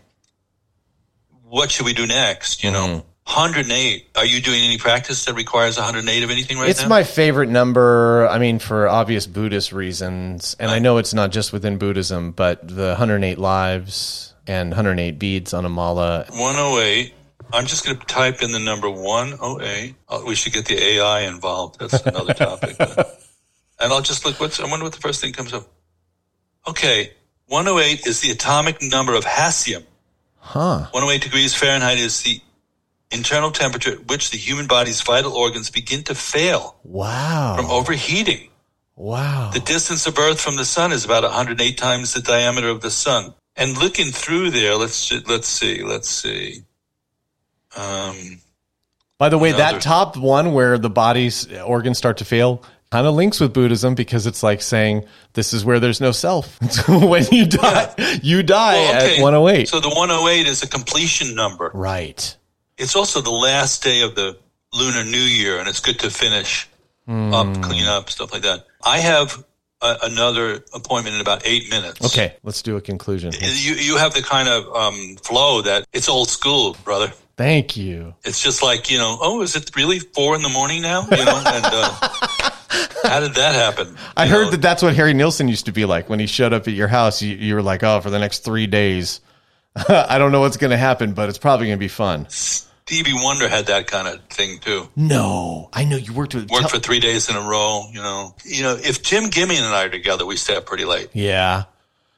what should we do next? You know, 108. Are you doing any practice that requires 108 of anything right It's now? It's my favorite number. I mean, for obvious Buddhist reasons. And I know it's not just within Buddhism, but the 108 lives and 108 beads on a mala. 108. I'm just going to type in the number 108. Oh, we should get the AI involved. That's another topic. but- and I'll just look. What's I wonder what the first thing comes up. Okay, 108 is the atomic number of hassium. Huh. 108 degrees Fahrenheit is the internal temperature at which the human body's vital organs begin to fail Wow. from overheating. Wow. The distance of Earth from the sun is about 108 times the diameter of the sun. And looking through there, let's let's see, let's see. Um, By the way, Another- that top one where the body's organs start to fail kind of links with Buddhism because it's like saying this is where there's no self. when you die, you die well, okay, at 108. So the 108 is a completion number. right. It's also the last day of the Lunar New Year, and it's good to finish Hmm. up, clean up, stuff like that. I have a, another appointment in about eight minutes. Okay, let's do a conclusion. You you have the kind of um, flow that it's old school, brother. Thank you. It's just like you know, oh, is it really four in the morning now? You know, and uh, how did that happen? I heard know, that that's what Harry Nilsson used to be like when he showed up at your house. You, you were like, "Oh, for the next three days, I don't know what's going to happen, but it's probably going to be fun." Stevie Wonder had that kind of thing too. No, I know you worked with. Worked for three days in a row. You know, you know, if Jim Gimian and I are together, we stay up pretty late. yeah,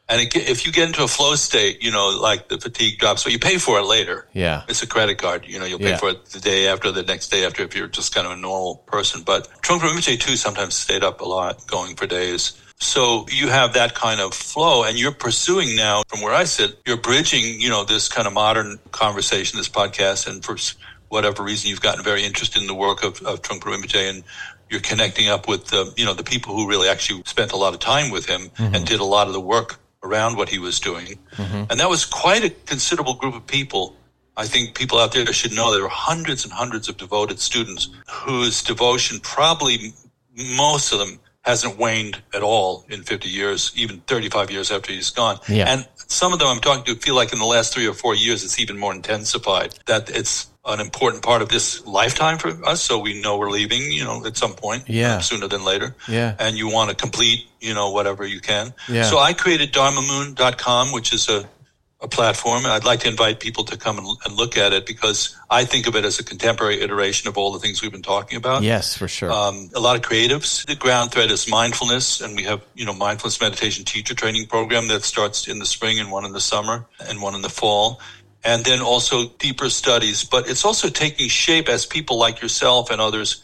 And it, if you get into a flow state, you know, like the fatigue drops, but you pay for it later. Yeah. It's a credit card. You know, you'll pay Yeah. for it the day after, the next day after, if you're just kind of a normal person. But Trungpa Rinpoche too sometimes stayed up a lot, going for days. So you have that kind of flow, and you're pursuing now from where I sit. You're bridging, you know, this kind of modern conversation, this podcast, and for whatever reason, you've gotten very interested in the work of, of Trungpa Rinpoche, and you're connecting up with the, you know, the people who really actually spent a lot of time with him mm-hmm. and did a lot of the work around what he was doing. Mm-hmm. And that was quite a considerable group of people. I think people out there should know there were hundreds and hundreds of devoted students whose devotion probably most of them hasn't waned at all in 50 years, even 35 years after he's gone. Yeah. And some of them I'm talking to feel like in the last three or four years, it's even more intensified that it's an important part of this lifetime for us. So we know we're leaving, you know, at some point, Yeah. uh, sooner than later. Yeah. And you want to complete, you know, whatever you can. Yeah. So I created dharmamoon.com, which is a, a platform. And I'd like to invite people to come and, and look at it because I think of it as a contemporary iteration of all the things we've been talking about Yes, for sure. um, a lot of creatives. The ground thread is mindfulness, and we have you know mindfulness meditation teacher training program that starts in the spring and one in the summer and one in the fall, and then also deeper studies. But it's also taking shape as people like yourself and others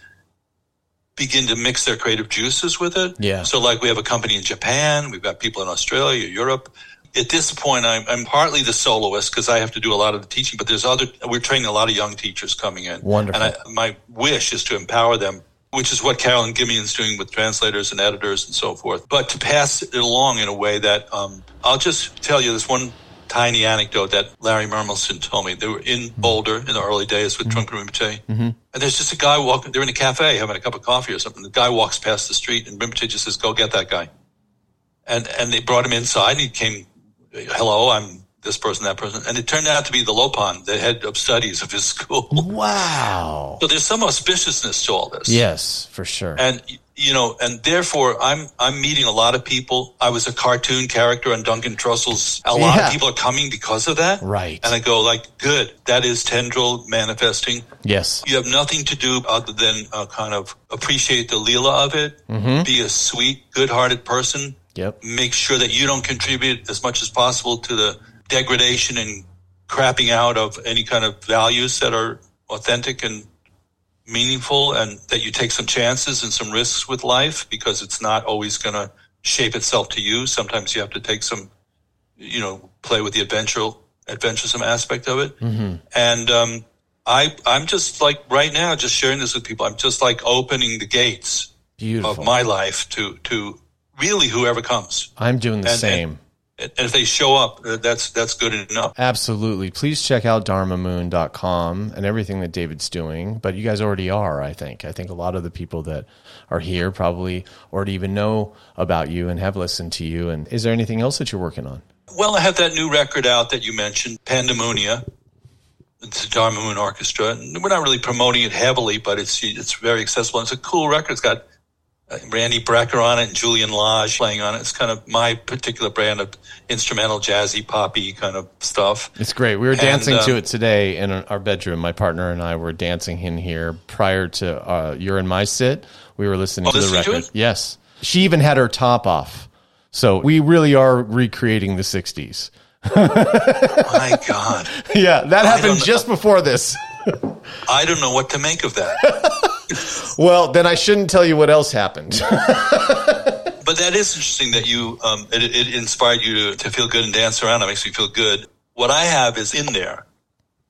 begin to mix their creative juices with it. Yeah. So like we have a company in Japan, we've got people in Australia, Europe. At this point, I'm, I'm partly the soloist because I have to do a lot of the teaching, but there's other, we're training a lot of young teachers coming in. Wonderful. And I, my wish is to empower them, which is what Carolyn Gimian's doing with translators and editors and so forth. But to pass it along in a way that, um, I'll just tell you this one tiny anecdote that Larry Mermelstein told me. They were in mm-hmm. Boulder in the early days with mm-hmm. Trungpa Rinpoche. Mm-hmm. And there's just a guy walking, they're in a cafe having a cup of coffee or something. The guy walks past the street and Rinpoche just says, go get that guy. And, and they brought him inside and he came, hello, I'm this person, that person. And it turned out to be the Lopön, the head of studies of his school. wow. So there's some auspiciousness to all this. Yes, for sure. And you know, and therefore I'm I'm meeting a lot of people. I was a cartoon character on Duncan Trussell's. A lot Yeah. of people are coming because of that. Right. And I go like, good. That is tendrel manifesting. yes. You have nothing to do other than uh, kind of appreciate the lila of it. Mm-hmm. Be a sweet, good-hearted person. Yep. Make sure that you don't contribute as much as possible to the degradation and crapping out of any kind of values that are authentic and meaningful and that you take some chances and some risks with life because it's not always going to shape itself to you. Sometimes you have to take some, you know, play with the adventure, adventuresome aspect of it. And, um, I, I'm just like right now, just sharing this with people. I'm just like opening the gates Beautiful. of my life to, to really whoever comes. I'm doing the And- same. And if they show up, uh, that's, that's good enough. Absolutely. Please check out dharmamoon.com and everything that David's doing. But you guys already are, I think. I think a lot of the people that are here probably already even know about you and have listened to you. And is there anything else that you're working on? Well, I have that new record out that you mentioned, Pandemonia. It's a Dharma Moon Orchestra. And We're not really promoting it heavily, but it's it's very accessible. It's a cool record. It's got Randy Brecker on it and Julian Lage playing on it. It's kind of my particular brand of instrumental, jazzy, poppy kind of stuff. It's great. We were dancing to um, it today in our bedroom. My partner and I were dancing in here prior to uh, You're in My Sit. We were listening Oh, to the to record. it? Yes. She even had her top off. So we really are recreating the 60s. My God, yeah, that happened just before this. I don't know what to make of that. Well, then I shouldn't tell you what else happened. But that is interesting that you um, it, it inspired you to, to feel good and dance around. It makes me feel good. What I have is in there.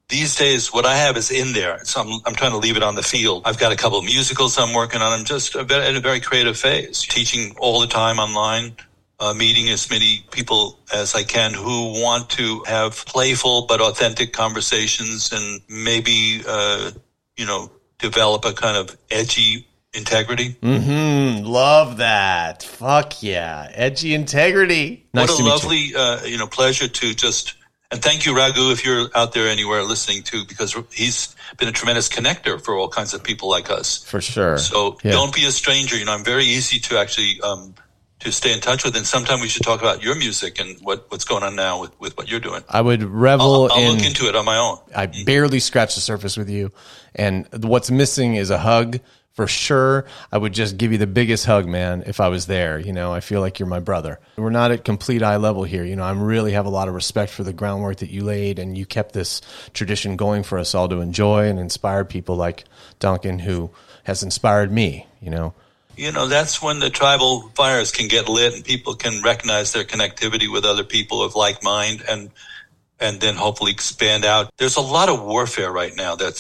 These days, what I have is in there. So I'm, I'm trying to leave it on the field. I've got a couple of musicals I'm working on. I'm just in a very creative phase, teaching all the time online, uh, meeting as many people as I can who want to have playful but authentic conversations and maybe, uh, you know, develop a kind of edgy integrity. hmm Love that. Fuck yeah. Edgy integrity. Nice what to a meet you. lovely, uh, you know, pleasure to just and thank you, Raghu, if you're out there anywhere listening to, because he's been a tremendous connector for all kinds of people like us. For sure. So Yeah. don't be a stranger. You know, I'm very easy to actually um, to stay in touch with, and sometime we should talk about your music and what, what's going on now with, with what you're doing. I would revel I'll, I'll in. look into it on my own. I barely scratched the surface with you. And what's missing is a hug for sure. I would just give you the biggest hug, man, if I was there. You know, I feel like you're my brother. We're not at complete eye level here. You know, I really have a lot of respect for the groundwork that you laid, and you kept this tradition going for us all to enjoy and inspire people like Duncan, who has inspired me. You know, you know that's when the tribal fires can get lit and people can recognize their connectivity with other people of like mind and and then hopefully expand out there's a lot of warfare right now that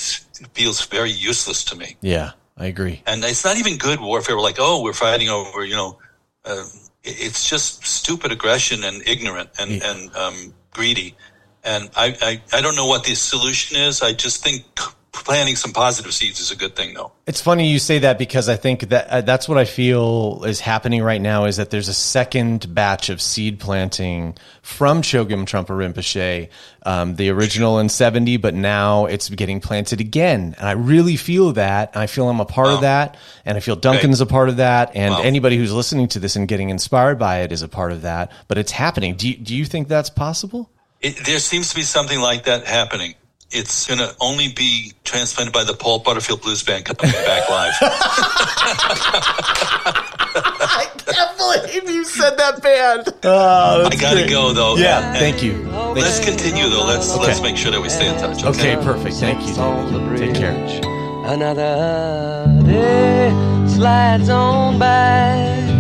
feels very useless to me yeah I agree. And it's not even good warfare. We're like, oh, we're fighting over, you know, uh, it's just stupid aggression and ignorant and, yeah. and um, greedy. And I, I, I don't know what the solution is. I just think planting some positive seeds is a good thing, though. It's funny you say that because I think that uh, that's what I feel is happening right now is that there's a second batch of seed planting from Chogyam Trungpa Rinpoche, um, the original in 70, but now it's getting planted again. And I really feel that. I feel I'm a part wow. of that. And I feel Duncan's a part of that. And wow. anybody who's listening to this and getting inspired by it is a part of that. But it's happening. Do you, do you think that's possible? It, there seems to be something like that happening it's going to only be transplanted by the Paul Butterfield Blues Band coming back live. I can't believe you said that band. Oh, I got to go though. Yeah, and thank you. Let's continue though. Let's okay. let's make sure that we stay in touch. Okay, okay perfect. Thank you. Take care. Another day slides on by.